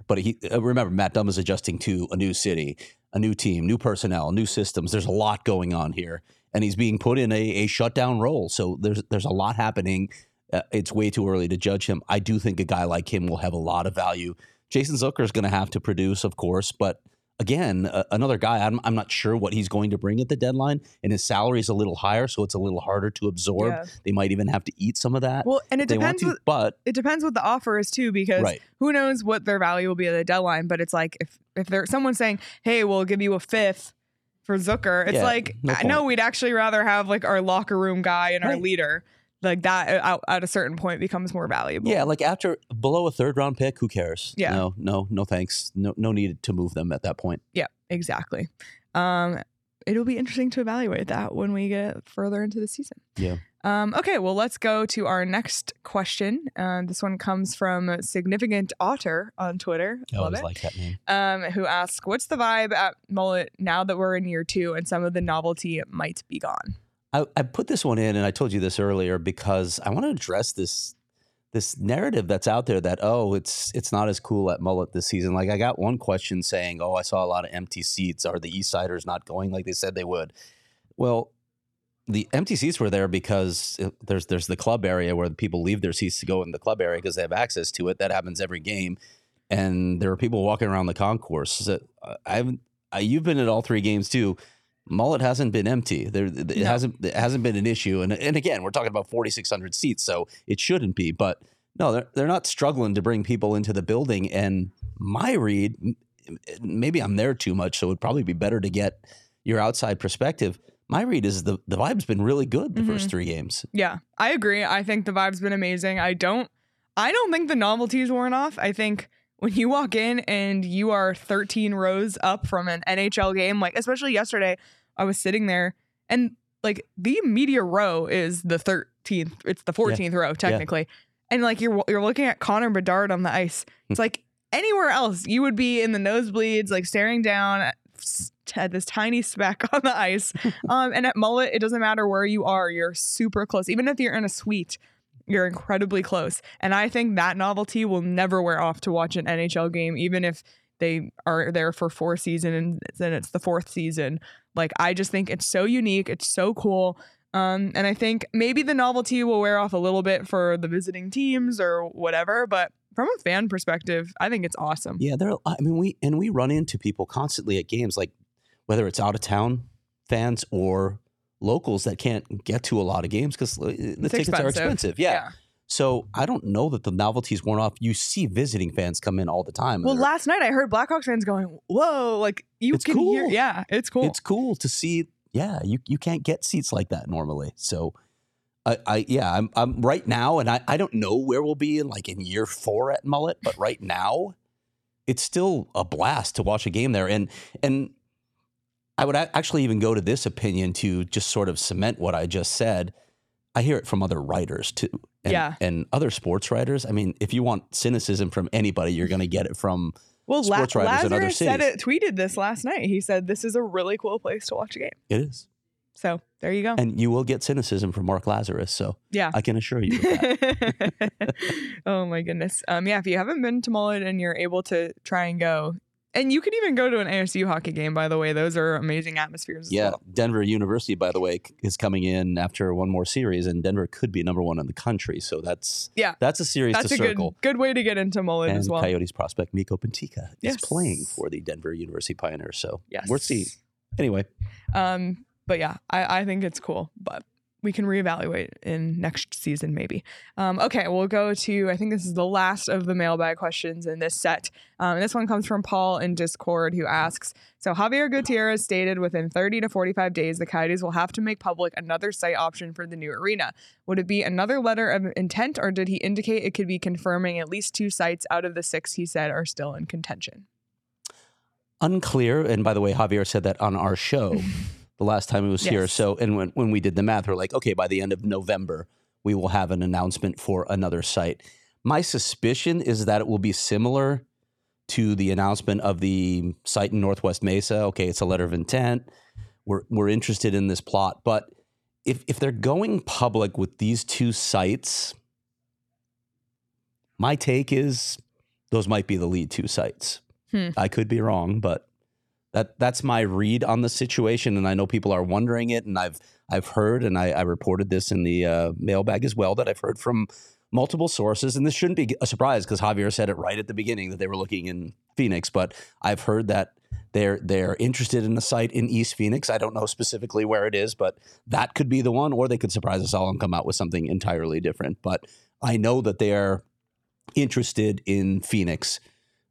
but he uh, remember Matt Dumb is adjusting to a new city, a new team, new personnel, new systems. There's a lot going on here, and he's being put in a, a shutdown role. So there's there's a lot happening. Uh, it's way too early to judge him. I do think a guy like him will have a lot of value. Jason Zucker is going to have to produce, of course, but again, uh, another guy. I'm I'm not sure what he's going to bring at the deadline, and his salary is a little higher, so it's a little harder to absorb. Yeah. They might even have to eat some of that. Well, and it if they want depends. to, What, but it depends what the offer is too, because right, who knows what their value will be at the deadline. But it's like if if there's someone saying, "Hey, we'll give you a fifth for Zucker," it's Yeah, like no I know we'd actually rather have like our locker room guy and our leader. Like that uh, out at a certain point becomes more valuable. Yeah, like after below a third round pick, who cares? Yeah. No, no, no thanks. No no need to move them at that point. Yeah, exactly. Um, it'll be interesting to evaluate that when we get further into the season. Yeah. Um, okay, well, let's go to our next question. Uh, this one comes from Significant Otter on Twitter. I Love always it. like that name. um, who asks, "What's the vibe at Mullett now that we're in year two and some of the novelty might be gone?" I, I put this one in, and I told you this earlier because I want to address this this narrative that's out there that oh, it's it's not as cool at Mullett this season. Like I got one question saying, "Oh, I saw a lot of empty seats. Are the East Siders not going like they said they would?" Well, the empty seats were there because it- there's there's the club area where people leave their seats to go in the club area because they have access to it. That happens every game, and there are people walking around the concourse. So, uh, I haven't. I, you've been at all three games too. Mullett hasn't been empty. There, it No. hasn't. It hasn't been an issue. And and again, we're talking about forty six hundred seats, so it shouldn't be. But no, they're they're not struggling to bring people into the building. And my read, maybe I'm there too much, so it'd probably be better to get your outside perspective. My read is the the vibe's been really good the first mm-hmm. three games. Yeah, I agree. I think the vibe's been amazing. I don't I don't think the novelty's worn off. I think when you walk in and you are 13 rows up from an NHL game, like especially yesterday, I was sitting there and like the media row is the 13th. It's the 14th row technically. And like you're you're looking at Connor Bedard on the ice. It's like anywhere else you would be in the nosebleeds like staring down at, at this tiny speck on the ice um, and at Mullett, it doesn't matter where you are, you're super close. Even if you're in a suite, you're incredibly close. And I think that novelty will never wear off to watch an NHL game, even if they are there for four seasons and it's the fourth season. Like I just think it's so unique, it's so cool. Um, and I think maybe the novelty will wear off a little bit for the visiting teams or whatever, but from a fan perspective, I think it's awesome. Yeah, there. I mean, we and we run into people constantly at games, like whether it's out of town fans or locals that can't get to a lot of games because uh, the It's tickets are expensive. Yeah. So I don't know that the novelty's worn off. You see visiting fans come in all the time. Well, last night I heard Blackhawks fans going, "Whoa!" Like you It's can hear, cool. yeah, it's cool. it's cool to see. Yeah, you you can't get seats like that normally. So. I, I yeah I'm I'm right now and I, I don't know where we'll be in like in year four at Mullett but right now it's still a blast to watch a game there. And and I would actually even go to this opinion to just sort of cement what I just said. I hear it from other writers too. And, Yeah. And other sports writers. I mean, if you want cynicism from anybody, you're going to get it from Well, La- sports writers in other Lazarus said it, tweeted this last night. He said this is a really cool place to watch a game. it is. So there you go. And you will get cynicism from Mark Lazarus. So yeah. I can assure you of that. oh my goodness. Um, yeah, if you haven't been to Mullett and you're able to try and go, and you could even go to an ASU hockey game. By the way, those are amazing atmospheres. As yeah. well. Denver University, by the way, is coming in after one more series, and Denver could be number one in the country. So that's Yeah. that's a series that's to a circle. good way to get into Mullett and as well. Coyotes prospect Miko Pentika is playing for the Denver University Pioneers. So Yes, we're seeing. Anyway, Um, but yeah, I, I think it's cool. But we can reevaluate in next season, maybe. Um, okay, we'll go to, I think this is the last of the mailbag questions in this set. Um, this one comes from Paul in Discord who asks So Xavier Gutierrez stated within 30 to 45 days, the Coyotes will have to make public another site option for the new arena. Would it be another letter of intent, or did he indicate it could be confirming at least two sites out of the six he said are still in contention? unclear. And by the way, Xavier said that on our show the last time he was here. So, and when, when we did the math, we're like, okay, by the end of November, we will have an announcement for another site. My suspicion is that it will be similar to the announcement of the site in Northwest Mesa. Okay, it's a letter of intent. We're, we're interested in this plot. But if, if they're going public with these two sites, my take is those might be the lead two sites. Hmm. I could be wrong, but that that's my read on the situation, and I know people are wondering it, and I've I've heard, and I, I reported this in the uh, mailbag as well that I've heard from multiple sources, and this shouldn't be a surprise because Xavier said it right at the beginning that they were looking in Phoenix, but I've heard that they're they're interested in a site in East Phoenix. I don't know specifically where it is, but that could be the one, or they could surprise us all and come out with something entirely different. But I know that they are interested in Phoenix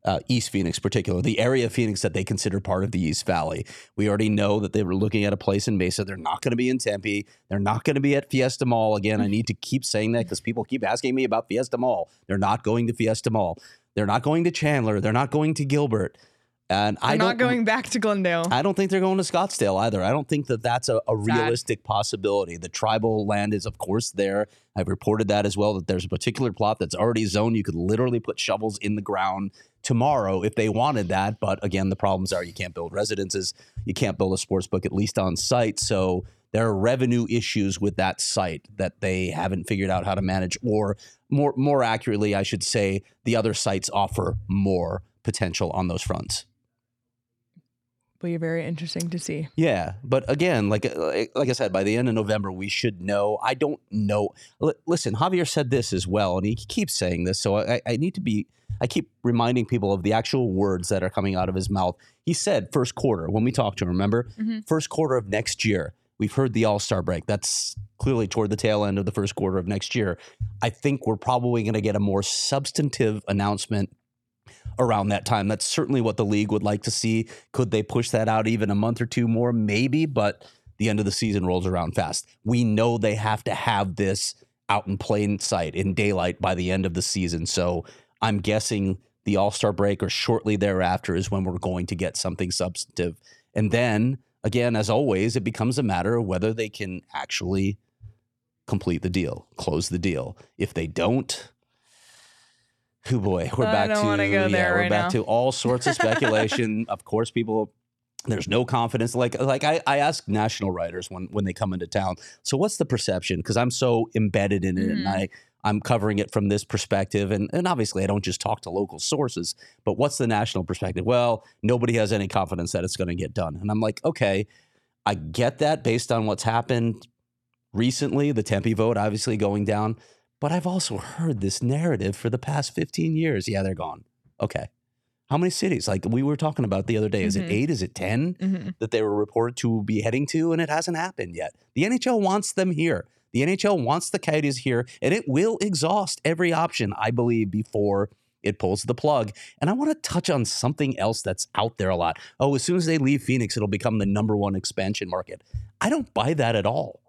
uh, East Phoenix, particular the area of Phoenix that they consider part of the East Valley. We already know that they were looking at a place in Mesa. They're not going to be in Tempe. They're not going to be at Fiesta Mall again. I need to keep saying that because people keep asking me about Fiesta Mall. They're not going to Fiesta Mall. They're not going to Chandler. They're not going to Gilbert. And I I'm don't not going back to Glendale. I don't think they're going to Scottsdale either. I don't think that that's a, a realistic possibility. The tribal land is, of course, there. I've reported that as well, that there's a particular plot that's already zoned. You could literally put shovels in the ground tomorrow if they wanted that. But again, the problems are you can't build residences, you can't build a sports book, at least on site. So there are revenue issues with that site that they haven't figured out how to manage, or more more accurately, I should say, the other sites offer more potential on those fronts. Be very interesting to see. Yeah, but again, like like like I said, by the end of November, we should know. I don't know. L- listen, Xavier said this as well, and he keeps saying this, so I, I need to be. I keep reminding people of the actual words that are coming out of his mouth. He said first quarter when we talked to him. Remember, Mhm. first quarter of next year. We've heard the All Star break. That's clearly toward the tail end of the first quarter of next year. I think we're probably going to get a more substantive announcement around that time. That's certainly what the league would like to see. Could they push that out even a month or two more? Maybe, but the end of the season rolls around fast. We know they have to have this out in plain sight in daylight by the end of the season. So I'm guessing the All Star break or shortly thereafter is when we're going to get something substantive. And then again, as always, it becomes a matter of whether they can actually complete the deal, close the deal. If they don't, oh boy, we're back to yeah, we're right back now. to all sorts of speculation. of course, people there's no confidence. Like like I, I ask national writers when when they come into town. So what's the perception? Because I'm so embedded in it, and Mhm. I I'm covering it from this perspective, and and obviously I don't just talk to local sources. But what's the national perspective? Well, nobody has any confidence that it's going to get done, and I'm like, okay, I get that based on what's happened recently. The Tempe vote obviously going down, but I've also heard this narrative for the past 15 years. Yeah, they're gone. Okay. How many cities? Like we were talking about the other day. Is Mhm. it eight? Is it 10? hmm that they were reported to be heading to, and it hasn't happened yet. The NHL wants them here. The NHL wants the Coyotes here, and it will exhaust every option, I believe, before it pulls the plug. And I want to touch on something else that's out there a lot. Oh, as soon as they leave Phoenix, it'll become the number one expansion market. I don't buy that at all.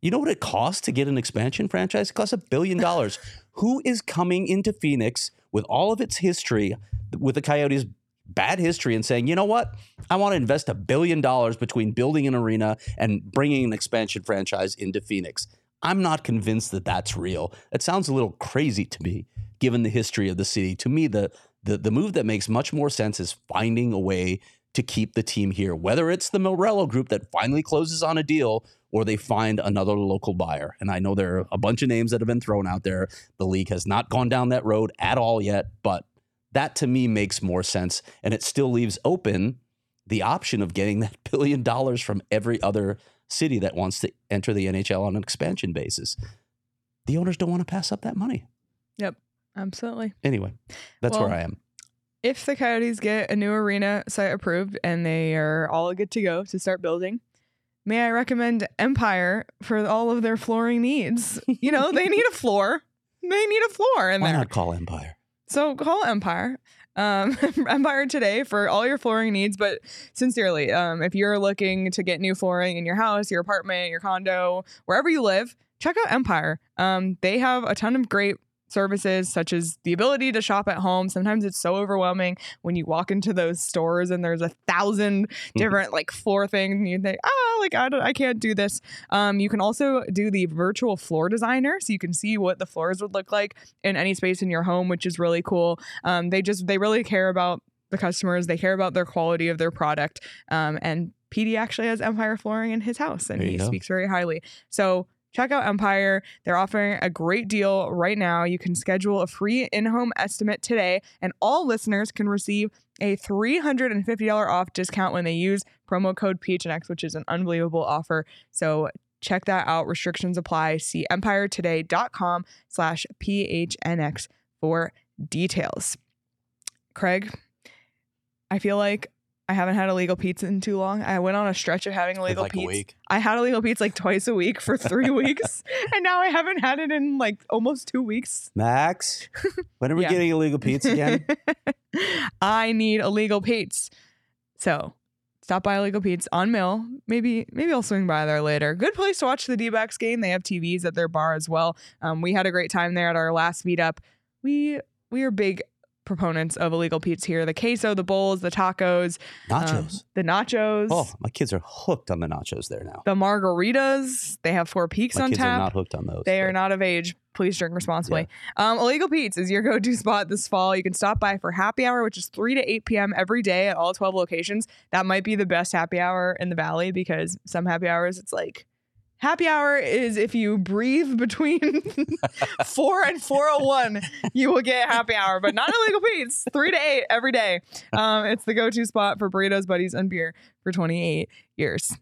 You know what it costs to get an expansion franchise? It costs a billion dollars. Who is coming into Phoenix with all of its history, with the Coyotes' bad history, and saying, you know what? I want to invest a billion dollars between building an arena and bringing an expansion franchise into Phoenix. I'm not convinced that that's real. That sounds a little crazy to me, given the history of the city. To me, the the, the move that makes much more sense is finding a way to keep the team here, whether it's the Meruelo group that finally closes on a deal or they find another local buyer. And I know there are a bunch of names that have been thrown out there. The league has not gone down that road at all yet, but that to me makes more sense. And it still leaves open the option of getting that billion dollars from every other city that wants to enter the NHL on an expansion basis. The owners don't want to pass up that money. Yep, absolutely. Anyway, that's Well, where I am. If the Coyotes get a new arena site approved and they are all good to go to start building, may I recommend Empire for all of their flooring needs? You know, they need a floor. They need a floor in Why there. not call Empire? So call Empire. Um, Empire today for all your flooring needs. But sincerely, um, if you're looking to get new flooring in your house, your apartment, your condo, wherever you live, check out Empire. Um, they have a ton of great services such as the ability to shop at home. Sometimes it's so overwhelming when you walk into those stores and there's a thousand different like floor things and you think ah like I, don't, I can't do this. Um, you can also do the virtual floor designer so you can see what the floors would look like in any space in your home which is really cool. Um, they just they really care about the customers. They care about their quality of their product. Um, and pd actually has empire flooring in his house and he go. speaks very highly. So check out empire they're offering a great deal right now you can schedule a free in-home estimate today and all listeners can receive a $350 off discount when they use promo code PHNX, which is an unbelievable offer. So check that out. Restrictions apply. See empiretoday.com slash PHNX for details. Craig, I feel like I haven't had Illegal Pete's in too long. I went on a stretch of having illegal like a pizza. week. I had Illegal Pete's like twice a week for three weeks, and now I haven't had it in like almost two weeks. Max, when are we Yeah. getting Illegal Pete's again? I need Illegal Pete's. So stop by Illegal Pete's on Mill. Maybe maybe I'll swing by there later. Good place to watch the D-backs game. They have TVs at their bar as well. Um, we had a great time there at our last meetup. We we are big proponents of Illegal Pete's here. The queso, the bowls, the tacos, um, Nachos. the nachos, oh, my kids are hooked on the nachos there now. the margaritas. They have Four Peaks My on kids tap. are not hooked on those. They are not of age. Please drink responsibly. Um, Illegal Pete's is your go-to spot this fall. You can stop by for happy hour, which is 3 to 8 p.m. every day at all 12 locations. That might be the best happy hour in the valley because some happy hours it's like happy hour is if you breathe between 4 and 401, you will get happy hour, but not Illegal Pete's. 3 to 8 every day. Um, it's the go-to spot for burritos, buddies, and beer for 28 years.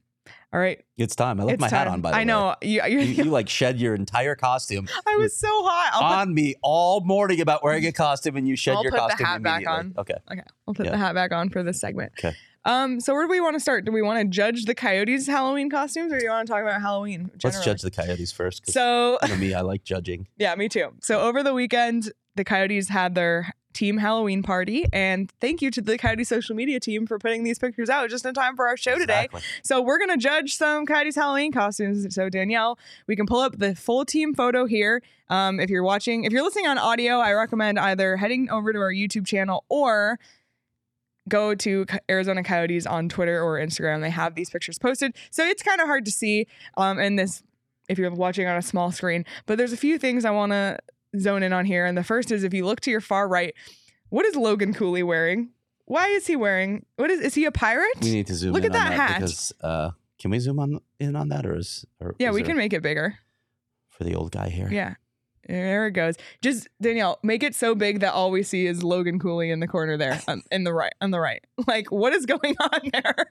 All right. It's time. I left it's my hat on, by the I way. I know. You, You, you like shed your entire costume I was so hot. I'll put on me all morning about wearing a costume, and you shed I'll your put the costume hat back immediately. on. Okay. Okay, I'll put Yeah. the hat back on for this segment. Okay. Um, so where do we want to start? Do we want to judge the Coyotes' Halloween costumes, or do you want to talk about Halloween? Let's judge the Coyotes first. So you know me, I like judging. yeah, me too. So over the weekend, the Coyotes had their team Halloween party, and thank you to the Coyote social media team for putting these pictures out just in time for our show today. So we're gonna judge some Coyotes Halloween costumes. So Danielle, we can pull up the full team photo here. Um, if you're watching, if you're listening on audio, I recommend either heading over to our YouTube channel or go to Arizona Coyotes on Twitter or Instagram. They have these pictures posted, so it's kind of hard to see um, in this if you're watching on a small screen. But there's a few things I want to zone in on here, and the first is if you look to your far right, what is Logan Cooley wearing? Why is he wearing? What is? Is he a pirate? We need to zoom Look in at on that that, hat. because uh, can we zoom on in on that, or is or yeah, is we there- can make it bigger. for the old guy here. Yeah. There it goes. Just Danielle, make it so big that all we see is Logan Cooley in the corner there, on, in the right, on the right. Like, what is going on there?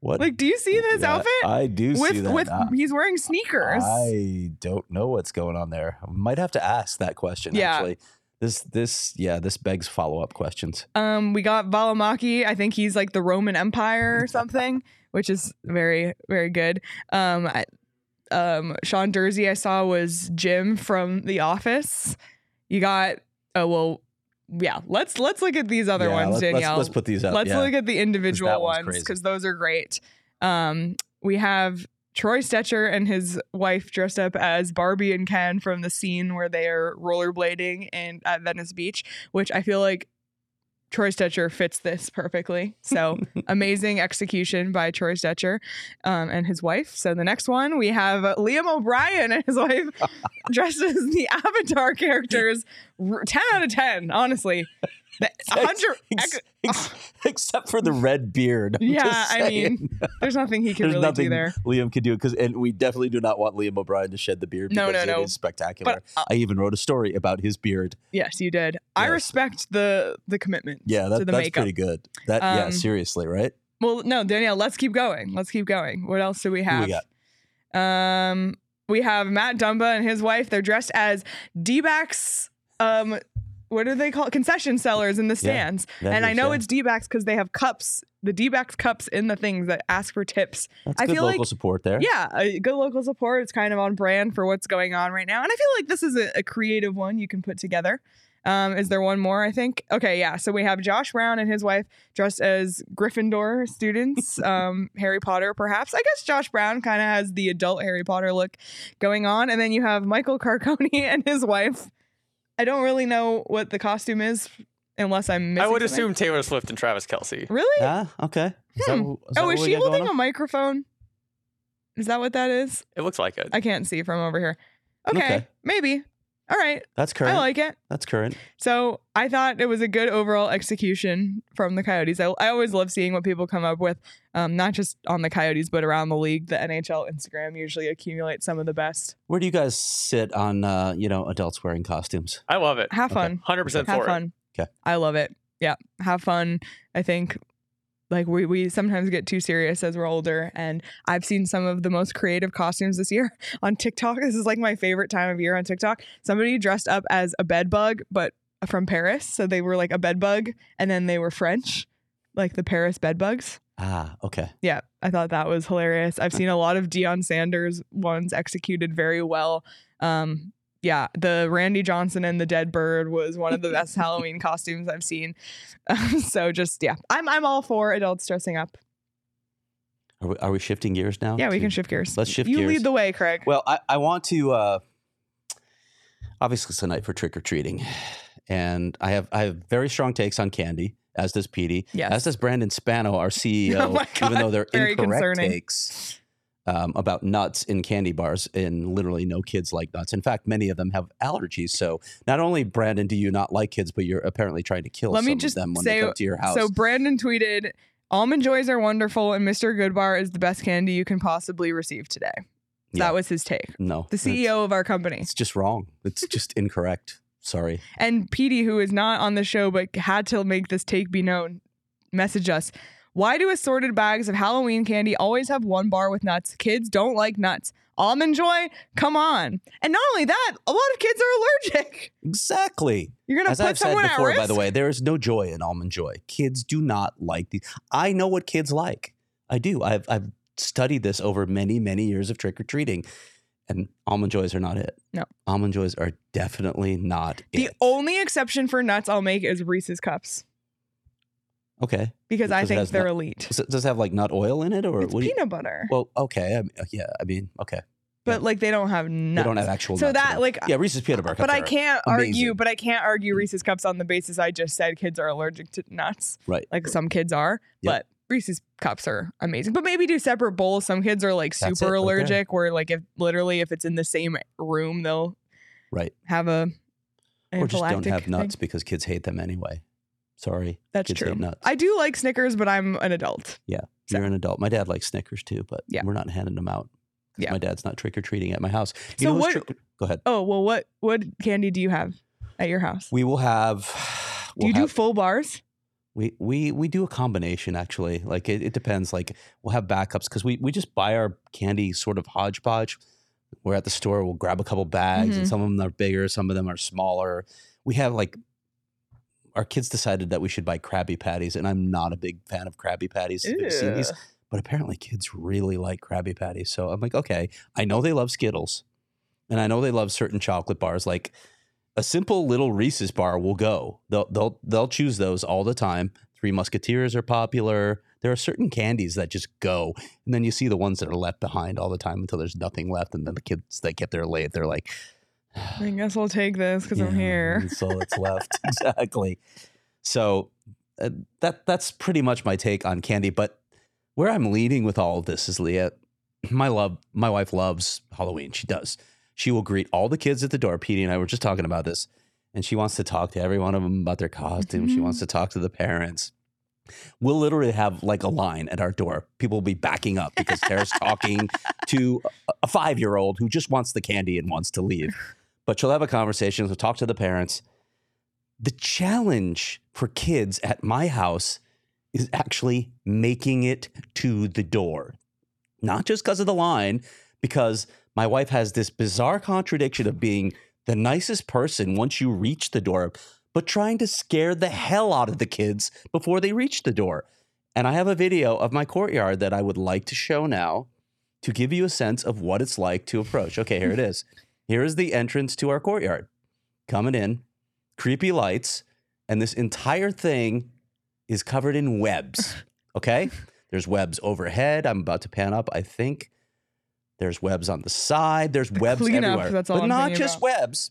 What? like, do you see this Yeah, outfit? I do with see that. with Uh, he's wearing sneakers. I don't know what's going on there. Might have to ask that question. Yeah. Actually, this this yeah this begs follow up questions. Um, we got Valimaki. I think he's like the Roman Empire or something, which is very very good. Um, I, um, Sean Durzi I saw was Jim from The Office. You got oh well, yeah. Let's let's look at these other Yeah, ones, let's, Danielle. Let's, let's put these up. Let's yeah. look at the individual one's ones because those are great. Um, we have Troy Stecher and his wife dressed up as Barbie and Ken from the scene where they are rollerblading in at Venice Beach, which I feel like Troy Stecher fits this perfectly. So amazing execution by Troy Stecher um, and his wife. So the next one we have Liam O'Brien and his wife dressed as the Avatar characters. Ten out of ten, honestly. Hundred. Ex- ex- except for the red beard. I'm Yeah, I mean. There's nothing he can There's really nothing do there. Liam can do because, and we definitely do not want Liam O'Brien to shed the beard. No, because no, no. It is spectacular. But uh, I even wrote a story about his beard. yes, you did. I respect the the commitment. Yeah, that, that's makeup. pretty good. That yeah, Um, seriously, right? Well, no, Danielle, let's keep going. Let's keep going. What else do we Who have? we got? Um, we have Matt Dumba and his wife. They're dressed as D-backs. Um, what do they call it? concession sellers in the stands? That and I know yeah. it's D-backs because they have cups, the D-backs cups in the things that ask for tips. That's I good feel local like- support there. Yeah, good local support. It's kind of on brand for what's going on right now. And I feel like this is a, a creative one you can put together. Um, is there one more? I think. Okay, yeah. So we have Josh Brown and his wife dressed as Gryffindor students, um, Harry Potter, perhaps. I guess Josh Brown kind of has the adult Harry Potter look going on, and then you have Michael Carcone and his wife. I don't really know what the costume is, unless I'm missing. I would something. assume Taylor Swift and Travis Kelce. Really? Ah, okay. Is that, Hmm. is that oh, what is we she got going holding a on? microphone? Is that what that is? It looks like it. I can't see from over here. Okay, Okay. maybe. All right. That's current. I like it. That's current. So I thought it was a good overall execution from the Coyotes. I, I always love seeing what people come up with, um, not just on the Coyotes, but around the league. The NHL Instagram usually accumulates some of the best. Where do you guys sit on uh, you know adults wearing costumes? I love it. Have Okay. fun. 100% Have for it. fun. Okay. I love it. Yeah. Have fun. I think like we, we sometimes get too serious as we're older. And I've seen some of the most creative costumes this year on TikTok. This is like my favorite time of year on TikTok. Somebody dressed up as a bed bug, but from Paris. So they were like a bed bug and then they were French, like the Paris bed bugs. Ah, okay. Yeah, I thought that was hilarious. I've seen a lot of Deion Sanders ones executed very well. Um, yeah, the Randy Johnson and the dead bird was one of the best Halloween costumes I've seen. so just yeah, I'm I'm all for adults dressing up. Are we, are we shifting gears now? Yeah, we to- can shift gears. Let's shift you gears. lead the way, Craig. Well, I, I want to. Uh, obviously, it's a night for trick or treating, and I have I have very strong takes on candy, as does Petey, Yes. as does Brandon Spano, our CEO. Oh even though they're very incorrect concerning. takes um, about nuts in candy bars, and literally no kids like nuts. In fact, many of them have allergies. So not only Brandon do you not like kids, but you're apparently trying to kill Let me some just of them when say- they come to your house. So Brandon tweeted, "Almond joys are wonderful, and Mr. Goodbar is the best candy you can possibly receive today." Yeah. That was his take. no, The CEO of our company. It's just wrong. It's just incorrect. Sorry. And Petey, who is not on the show but had to make this take be known, message us. Why do assorted bags of Halloween candy always have one bar with nuts? Kids don't like nuts. Almond Joy, come on. And not only that, a lot of kids are allergic. Exactly. You're gonna As put I've said before, at by the way, there is no joy in almond joy. Kids do not like these. I know what kids like. I do. I've I've studied this over many many years of trick or treating, and almond joys are not it. No. almond joys are definitely not the it. only exception for nuts I'll make is Reese's cups okay. because I think they're nut- elite. Does it, does it have like nut oil in it, or It's what? do you- peanut butter, well, okay. I mean, yeah. I mean, okay. but like they don't have nuts. They don't have actual. So that, like, yeah, Reese's peanut butter. Cups but I can't argue. But I can't argue Reese's cups on the basis I just said kids are allergic to nuts. Right. Like some kids are, Yep. but Reese's cups are amazing. But maybe do separate bowls. Some kids are like That's super it right allergic, where like if literally if it's in the same room, they'll Right. have a Or just don't have thing. nuts because kids hate them anyway. Sorry. That's kids true. nuts. I do like Snickers, but I'm an adult. Yeah, So- you're an adult. My dad likes Snickers too, but Yeah. we're not handing them out. Yeah. My dad's not trick or treating at my house. You So what- trick- Go ahead. Oh well, what what candy do you have at your house? We will have. do we'll you do full bars? We we we do a combination actually. Like it, it depends. Like we'll have backups because we we just buy our candy sort of hodgepodge. We're at the store. We'll grab a couple bags, Mhm. and some of them are bigger, some of them are smaller. We have like. Our kids decided that we should buy Krabby Patties, and I'm not a big fan of Krabby Patties. Have you seen these? But apparently kids really like Krabby Patties. So I'm like, okay, I know they love Skittles, and I know they love certain chocolate bars. Like a simple little Reese's bar will go. They'll they'll they'll choose those all the time. Three Musketeers are popular. there are certain candies that just go, and then you see the ones that are left behind all the time until there's nothing left, and then the kids that get there late, they're like, I guess I'll take this because I'm here. so that's left. exactly. So uh, that that's pretty much my take on candy. But where I'm leading with all of this is Leah. My love, my wife loves Halloween. She does. She will greet all the kids at the door. Petey and I were just talking about this, and she wants to talk to every one of them about their costume. She Mhm. wants to talk to the parents. We'll literally have like a line at our door. People will be backing up because Tara's talking to a- a five year old who just wants the candy and wants to leave. But she'll have a conversation, she'll talk to the parents. The challenge for kids at my house is actually making it to the door. Not just because of the line, because my wife has this bizarre contradiction of being the nicest person once you reach the door, but trying to scare the hell out of the kids before they reach the door. And I have a video of my courtyard that I would like to show now to give you a sense of what it's like to approach. Okay, here it is. Here is the entrance to our courtyard. Coming in, creepy lights, and this entire thing is covered in webs. Okay? There's webs overhead. I'm about to pan up, I think. There's webs on the side. There's webs cleanup, everywhere. that's all but I'm not just about. webs.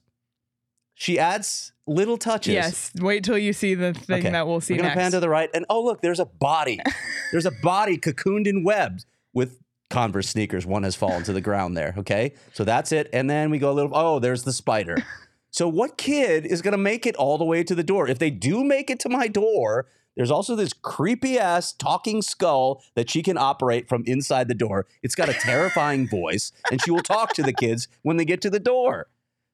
She adds little touches. Yes. Wait till you see the thing Okay, that we'll see We're gonna next. pan to the right, and oh look, there's a body. there's a body cocooned in webs with Converse sneakers. One has fallen to the ground there. Okay, so that's it. And then we go a little. Oh, there's the spider. So what kid is gonna make it all the way to the door? If they do make it to my door, there's also this creepy ass talking skull that she can operate from inside the door. It's got a terrifying voice, and she will talk to the kids when they get to the door.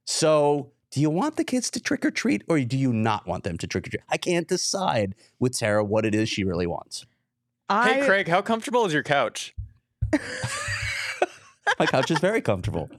So, do you want the kids to trick or treat or do you not want them to trick or treat? I can't decide with Sarah what it is she really wants. I, hey, Craig, how comfortable is your couch? My couch is very comfortable.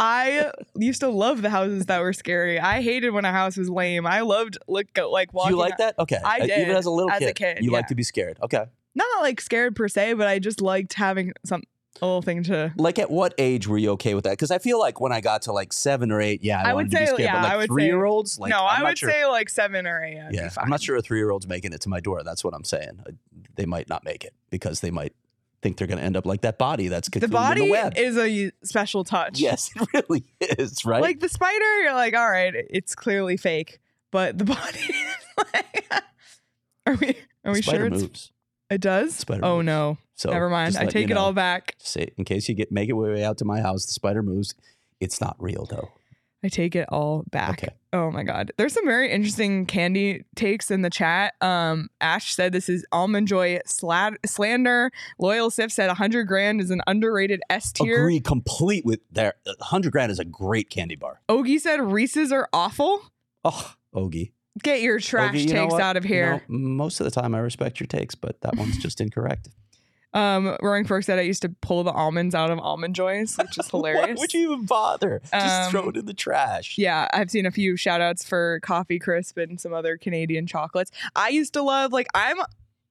I used to love the houses that were scary. I hated when a house was lame. I loved look like Do walking. you like that? Okay. I Uh, Even as a little as a kid, kid, you like to be scared. Okay. Not like scared per se, but I just liked having some a little thing to. Like at what age were you okay with that? Because I feel like when I got to like seven or eight, yeah, I, I would say, scared. yeah, like I would say- three year olds, like no, I'm I would sure. say like seven or eight. Yeah. I'm not sure a three year old's making it to my door. That's what I'm saying. They might not make it because they might think they're going to end up like that body that's The body in the web. is a special touch. yes, it really is, right? Like the spider, you're like, all right, it's clearly fake, but the body. like, are we? Are we Spider sure moves. it does? Spider oh moves. no, So never mind. I take it know. all back. Say, in case you get make it way out to my house, the spider moves. It's not real though. I take it all back. Okay. Oh my god. There's some very interesting candy takes in the chat. Um Ash said this is almond joy slad- slander. Loyal Sif said 100 grand is an underrated S tier. Agree complete with there. Hundred grand is a great candy bar. Ogie said Reese's are awful. Oh, Ogie. Get your trash Ogie, you takes out of You here. know, most of the time I respect your takes, but that one's just incorrect. Um Roaring Fork said I used to pull the almonds out of almond joys, which is hilarious. Why would you even bother? Just Um, throw it in the trash. Yeah, I've seen a few shout outs for Coffee Crisp and some other Canadian chocolates. I used to love like I'm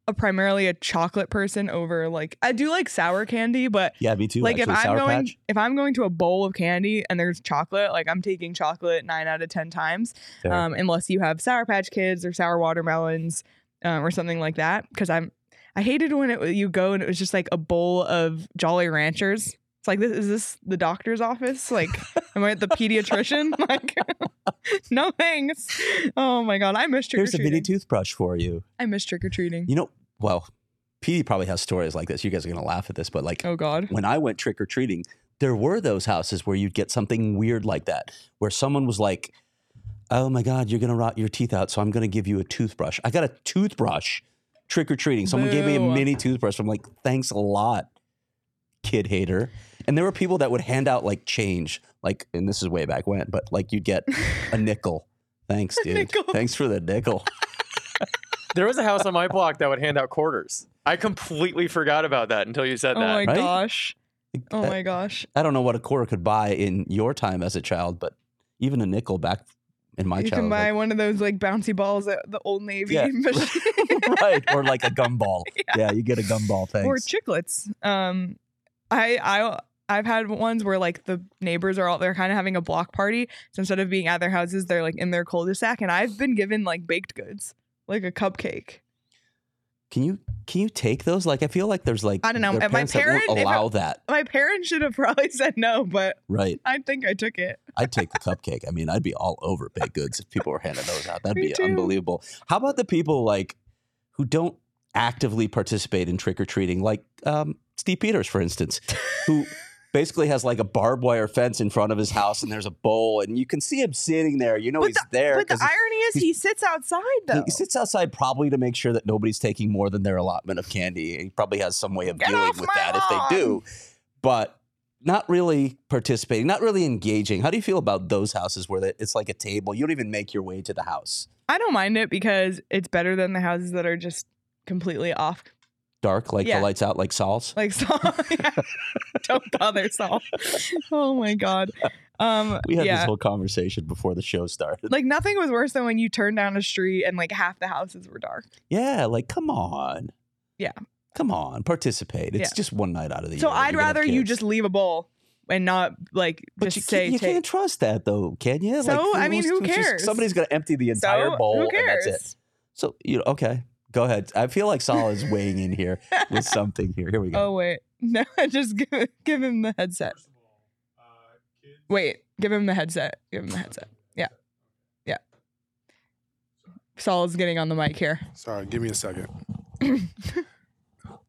a primarily a chocolate person over like I do like sour candy, but Yeah, me too. like if. I'm going Patch. if I'm going to a bowl of candy and there's chocolate, like I'm taking chocolate nine out of ten times, um, unless you have Sour Patch Kids or sour watermelons um, or something like that. Because I'm I hated when it you go and it was just like a bowl of Jolly Ranchers. It's like this is this the doctor's office? Like am I at the pediatrician? like no thanks. Oh my god, I miss trick or Here's a mini treating. toothbrush for you. I miss trick or treating. You know, well, Petey probably has stories like this. You guys are gonna laugh at this, but like Oh god. when I went trick or treating, there were those houses where you'd get something weird like that, where someone was like, "Oh my God, you're gonna rot your teeth out, so I'm gonna give you a toothbrush." I got a toothbrush trick or treating. Someone gave me a mini toothbrush. I'm like, "Thanks a lot, kid hater." And there were people that would hand out like change, like, and this is way back when, but like you'd get a nickel. Thanks, dude. nickel. Thanks for the nickel. There was a house on my block that would hand out quarters. I completely forgot about that until you said Oh that. Oh my right? gosh. Oh Uh, my gosh. I don't know what a quarter could buy in your time as a child, but even a nickel back in my you childhood. can buy one of those like bouncy balls at the old Navy Yeah. machine. right or like a gumball yeah. you get a gumball thing. or chiclets. Um, I I I've had ones where like the neighbors are all they're kind of having a block party. So instead of being at their houses, they're like in their cul-de-sac, and I've been given like baked goods, like a cupcake. Can you can you take those? Like I feel like there's like I don't know. my parents that won't parent- if allow that. My parents should have probably said no, but Right. I think I took it. I'd take the cupcake. I mean, I'd be all over baked goods if people were handing those out. That'd Me be too. unbelievable. How about the people like who don't actively participate in trick or treating, like um, Steve Peters, for instance, who basically has like a barbed wire fence in front of his house, and there's a bowl, and you can see him sitting there. You know But he's the- there But the irony is, he sits outside though. he sits outside probably to make sure that nobody's taking more than their allotment of candy. He probably has some way of Get dealing with that if they do, but not really participating, not really engaging. How do you feel about those houses where it's like a table? You don't even make your way to the house. I don't mind it because it's better than the houses that are just completely off. Dark, like Yeah. the lights out, like Saul's. Like Saul. yeah. Don't bother Saul. Oh my god. Um We had yeah. this whole conversation before the show started. like nothing was worse than when you turned down a street and like half the houses were dark. yeah, like come on. Yeah. Come on, participate. It's Yeah. just one night out of the So year. So I'd You're gonna have rather you just leave a bowl and not like But just you, say can't, you take. can't trust that though, can you? So, I mean, who who's just- cares? somebody's gonna empty the entire so, bowl, who cares? and that's it. So you know, okay, go ahead. I feel like Saul is weighing in here with something here. Here we go. Oh wait, no, just give give him the headset. Uh, wait, give him the headset. Give him the headset. Yeah, yeah. Saul is getting on the mic here. Sorry, give me a second.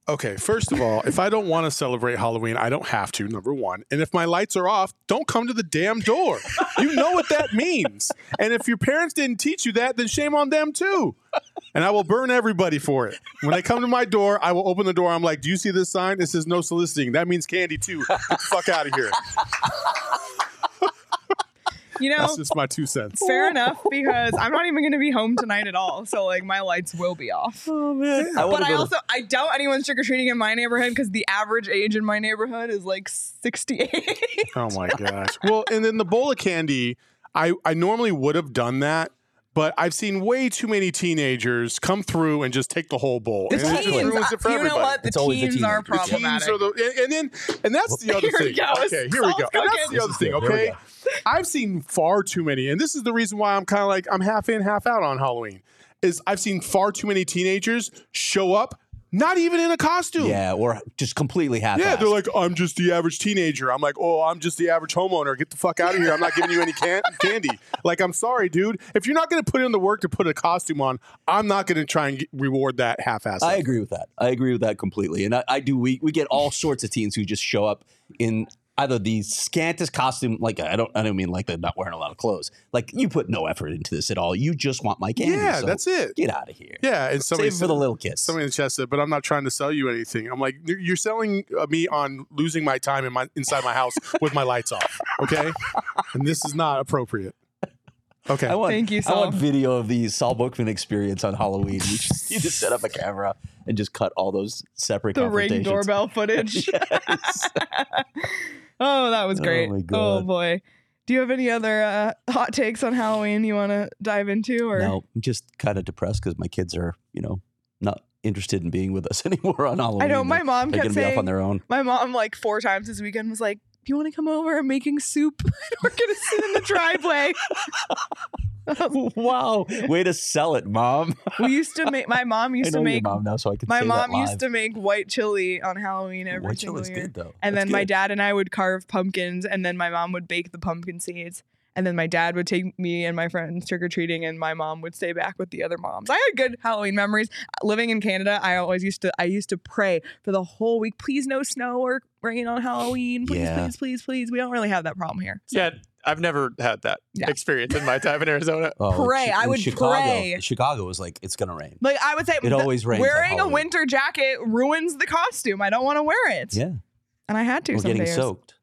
Okay, first of all, if I don't want to celebrate Halloween, I don't have to, number one. And if my lights are off, don't come to the damn door. You know what that means. And if your parents didn't teach you that, then shame on them too. And I will burn everybody for it. When they come to my door, I will open the door. I'm like, Do you see this sign? It says no soliciting. That means candy too. Get the fuck out of here. You know, That's just my two cents. fair enough because I'm not even going to be home tonight at all. So like my lights will be off. Oh man, But I also I doubt anyone's trick or treating in my neighborhood because the average age in my neighborhood is like 68. Oh my gosh. Well, and then the bowl of candy, I, I normally would have done that, but I've seen way too many teenagers come through and just take the whole bowl. The and it just teens, ruins it for you know what? The It's always the teens are teenagers. The teens problematic. are the and, and then and that's the other thing. Okay, here we go. And that's the other thing. Okay. I've seen far too many, and this is the reason why I'm kind of like I'm half in, half out on Halloween. Is I've seen far too many teenagers show up, not even in a costume. yeah, or just completely half. Yeah, they're like, I'm just the average teenager. I'm like, oh, I'm just the average homeowner. Get the fuck out of here. I'm not giving you any can- candy. Like, I'm sorry, dude. If you're not going to put in the work to put a costume on, I'm not going to try and get, reward that half-ass. I agree with that. I agree with that completely. And I, I do. We we get all sorts of teens who just show up in either the scantest costume. Like I don't. I don't mean like they're not wearing a lot of clothes. Like you put no effort into this at all. You just want my candy. Yeah, so that's it. Get out of here. Yeah, and somebody Save for the little kids. Somebody in the chat said, but I'm not trying to sell you anything. I'm like, "You're- you're selling uh, me on losing my time in my inside my house with my lights off. Okay, and this is not appropriate. Okay, I want, Thank you, I want Saul. video of the Saul Bookman experience on Halloween. We just need to set up a camera and just cut all those separate the ring doorbell footage. Oh, that was Oh great. my Oh boy. Do you have any other uh, hot takes on Halloween you want to dive into? Or No, I'm just kind of depressed because my kids are, you know, not interested in being with us anymore on Halloween. I know my They're- mom They're kept gonna be off on their own. My mom like four times this weekend was like, "Do you want to come over? I'm making soup. We're gonna sit in the driveway." wow, way to sell it, mom. we used to make. My mom used to make. mom now, so I can My mom used to make white chili on Halloween every White single year. good though. And That's then my dad and I would carve pumpkins, and then my mom would bake the pumpkin seeds. And then my dad would take me and my friends trick or treating, and my mom would stay back with the other moms. I had good Halloween memories. Living in Canada, I always used to I used to pray for the whole week. Please no snow or rain on Halloween. Please, Yeah. please, please, please. We don't really have that problem here. So Yeah, I've never had that Yeah. experience in my time in Arizona. Oh, in Pray. Chi- I in would Chicago, pray. Chicago was like it's gonna rain. Like I would say, It the- always rains wearing a winter jacket ruins the costume. I don't want to wear it. Yeah, and I had to. we're some getting days. soaked.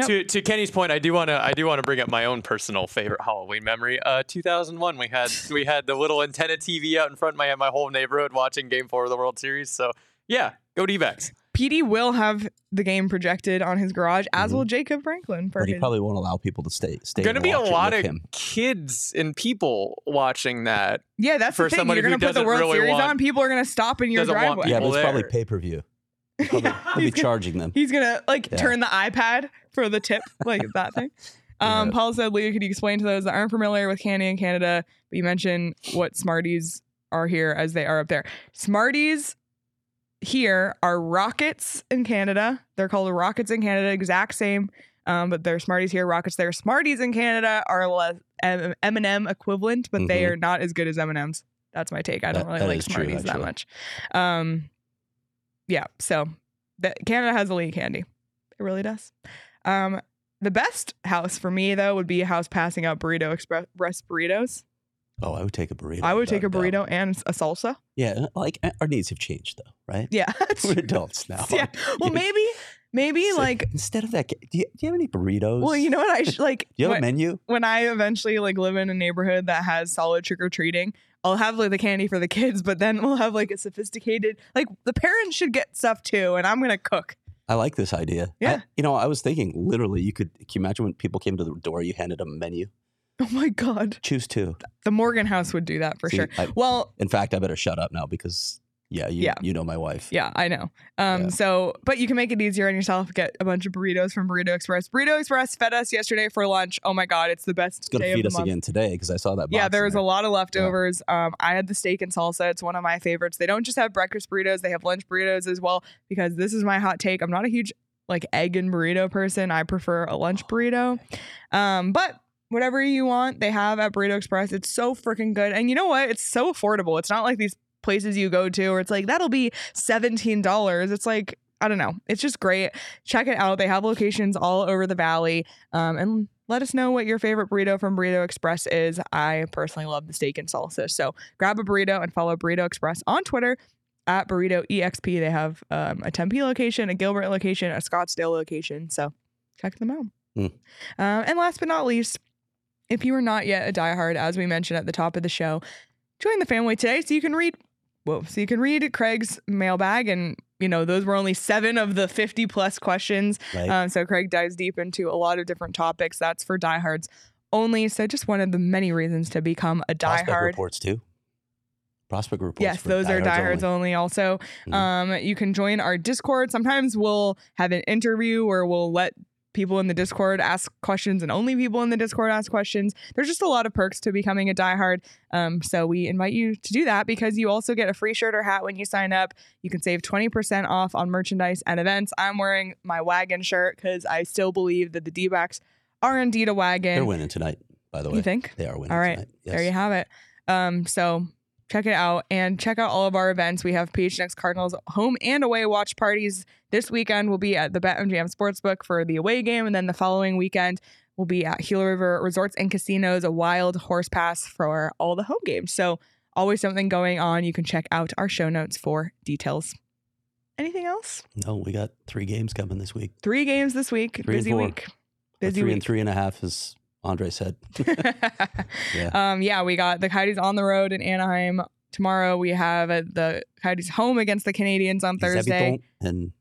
Yep. To to Kenny's point, I do want to I do want to bring up my own personal favorite Halloween memory. Uh, 2001, we had we had the little antenna TV out in front of my my whole neighborhood watching Game Four of the World Series. So yeah, go D-backs. PD will have the game projected on his garage, as Mhm. will Jacob Franklin. For But he his- probably won't allow people to stay. Stay. Going to be a lot of him. kids and people watching that. yeah, that's for the thing. somebody You're gonna who put the doesn't World really Series want- on. People are gonna stop in your driveway. Yeah, but people it's probably pay per view. He'll be He's gonna- charging them. He's gonna like Yeah. turn the iPad for the tip, like that thing. Um, Yeah. Paul said, "Leah, could you explain to those that aren't familiar with candy in Canada? But you mentioned what Smarties are here as they are up there. Smarties here are Rockets in Canada. They're called Rockets in Canada, exact same. Um, but they're Smarties here, Rockets there. Smarties in Canada are less M and M equivalent, but they Mhm. are not as good as M and M's. That's my take. I don't That- really like is true, Smarties that much. Um, yeah, so that Canada has elite candy. It really does. Um, the best house for me though would be a house passing out burrito express burritos. Oh, I would take a burrito. I would take a burrito and a salsa. Yeah, like uh, our needs have changed though, right? Yeah, We're adults now. yeah. Well, maybe, maybe so like, instead of that, do you, do you have any burritos? well, you know what I sh- like. do you have when, a menu? when I eventually like live in a neighborhood that has solid trick or treating, I'll have like the candy for the kids, but then we'll have like a sophisticated like the parents should get stuff too, and I'm gonna cook. I like this idea. I- Yeah. you know, I was thinking literally, you could. Can you imagine when people came to the door, you handed them a menu? Oh my god, Choose two. the Morgan House would do that for See, sure. I- Well, in fact, I better shut up now because yeah, you, Yeah. you know my wife. Yeah, I know. Um, Yeah. so but you can make it easier on yourself. Get a bunch of burritos from Burrito Express. Burrito Express fed us yesterday for lunch. Oh my god, it's the best It's gonna feed us month. again today because I saw that. Yeah, there was a lot of leftovers. Um, I had the steak and salsa. It's one of my favorites. They don't just have breakfast burritos; they have lunch burritos as well. Because this is my hot take. I'm not a huge like egg and burrito person. I prefer a lunch burrito. Um, but whatever you want, they have at Burrito Express. It's so freaking good. And you know what? It's so affordable. It's not like these places you go to where it's like that'll be seventeen dollars. It's like I don't know. It's just great. Check it out. They have locations all over the valley. Um, and let us know what your favorite burrito from Burrito Express is. I personally love the steak and salsa. So grab a burrito and follow Burrito Express on Twitter at Burrito EXP. They have um, a Tempe location, a Gilbert location, a Scottsdale location. So check them out. Um, and last but not least, if you are not yet a diehard, as we mentioned at the top of the show, join the family today so you can read. Whoa, so you can read Craig's mailbag, and you know those were only seven of the fifty plus questions. Right? Um, so Craig dives deep into a lot of different topics. That's for diehards only. So just one of the many reasons to become a diehard. Prospect reports too. Prospect reports. Yes, those are diehards only. Also, Mhm. um, you can join our Discord. Sometimes we'll have an interview or we'll let people in the Discord ask questions, and only people in the Discord ask questions. There's just a lot of perks to becoming a diehard. Um, so we invite you to do that because you also get a free shirt or hat when you sign up. You can save 20% off on merchandise and events. I'm wearing my wagon shirt because I still believe that the D-backs are indeed a wagon. They're winning tonight. By the way, You think? they are winning All right. tonight. There you have it. Um, so check it out and check out all of our events. We have PHNX Cardinals home and away watch parties. This weekend will be at the BetMGM Sportsbook for the away game, and then the following weekend will be at Gila River Resorts and Casinos, a wild horse pass for all the home games. So always something going on. You can check out our show notes for details. Anything else? No, we got three games coming this week. Three games this week. Three Busy week. Busy three week. and three and a half, as Andre said. Yeah. Um, yeah, we got the Coyotes on the road in Anaheim tomorrow. We have uh, the Coyotes home against the Canadiens on Thursday. And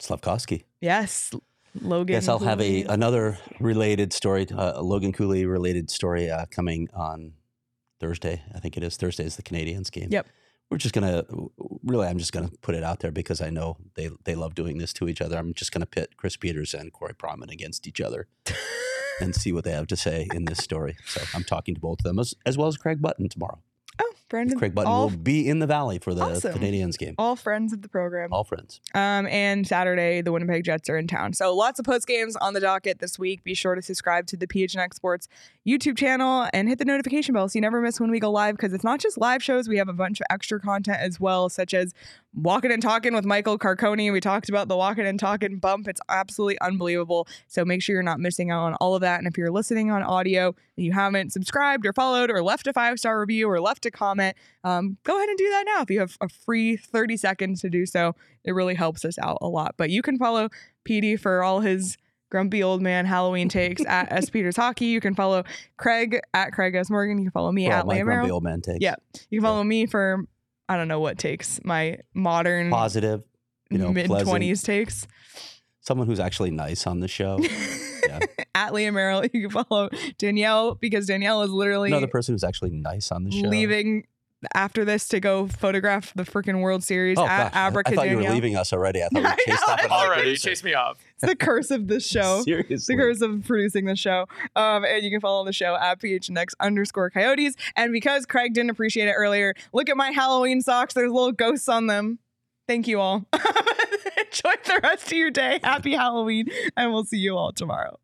Slavkovsky. Yes, Logan. Yes, I'll have a another related story, uh, a Logan Cooley related story uh, coming on Thursday. I think it is Thursday is the Canadiens game. Yep. We're just gonna really. I'm just gonna put it out there because I know they they love doing this to each other. I'm just gonna pit Chris Peters and Corey Pronman against each other and see what they have to say in this story. So I'm talking to both of them as, as well as Craig Button tomorrow. Oh, Brandon. Craig Button all, will be in the Valley for the Awesome. Canadiens game. all friends of the program. All friends. Um, and Saturday, the Winnipeg Jets are in town. So lots of post games on the docket this week. Be sure to subscribe to the PHNX Sports YouTube channel and hit the notification bell so you never miss when we go live because it's not just live shows. We have a bunch of extra content as well, such as Walking and Talking with Michael Carcone. We talked about the Walking and Talking bump. It's absolutely unbelievable. So make sure you're not missing out on all of that. And if you're listening on audio and you haven't subscribed or followed or left a five star review or left a comment, um, go ahead and do that now. If you have a free 30 seconds to do so, it really helps us out a lot. But you can follow PD for all his grumpy old man Halloween takes at S Peters Hockey. You can follow Craig at Craig S Morgan. You can follow me For at my Liam grumpy old man takes. Yeah. You can follow me for I don't know what takes my modern Positive. You know, mid twenties takes. Someone who's actually nice on the show. Yeah. at Liam Merrill. You can follow Danielle because Danielle is literally Another person who's actually nice on the show. leaving after this to go photograph the freaking World Series Oh, at gosh. I, I thought you were leaving us already. I thought I we chased know, off I Already, person. chase me off. It's the curse of this show. Seriously. the curse of producing the show. Um, and you can follow the show at PHNX underscore coyotes. And because Craig didn't appreciate it earlier, look at my Halloween socks. There's little ghosts on them. Thank you all. Enjoy the rest of your day. Happy Halloween, and we'll see you all tomorrow.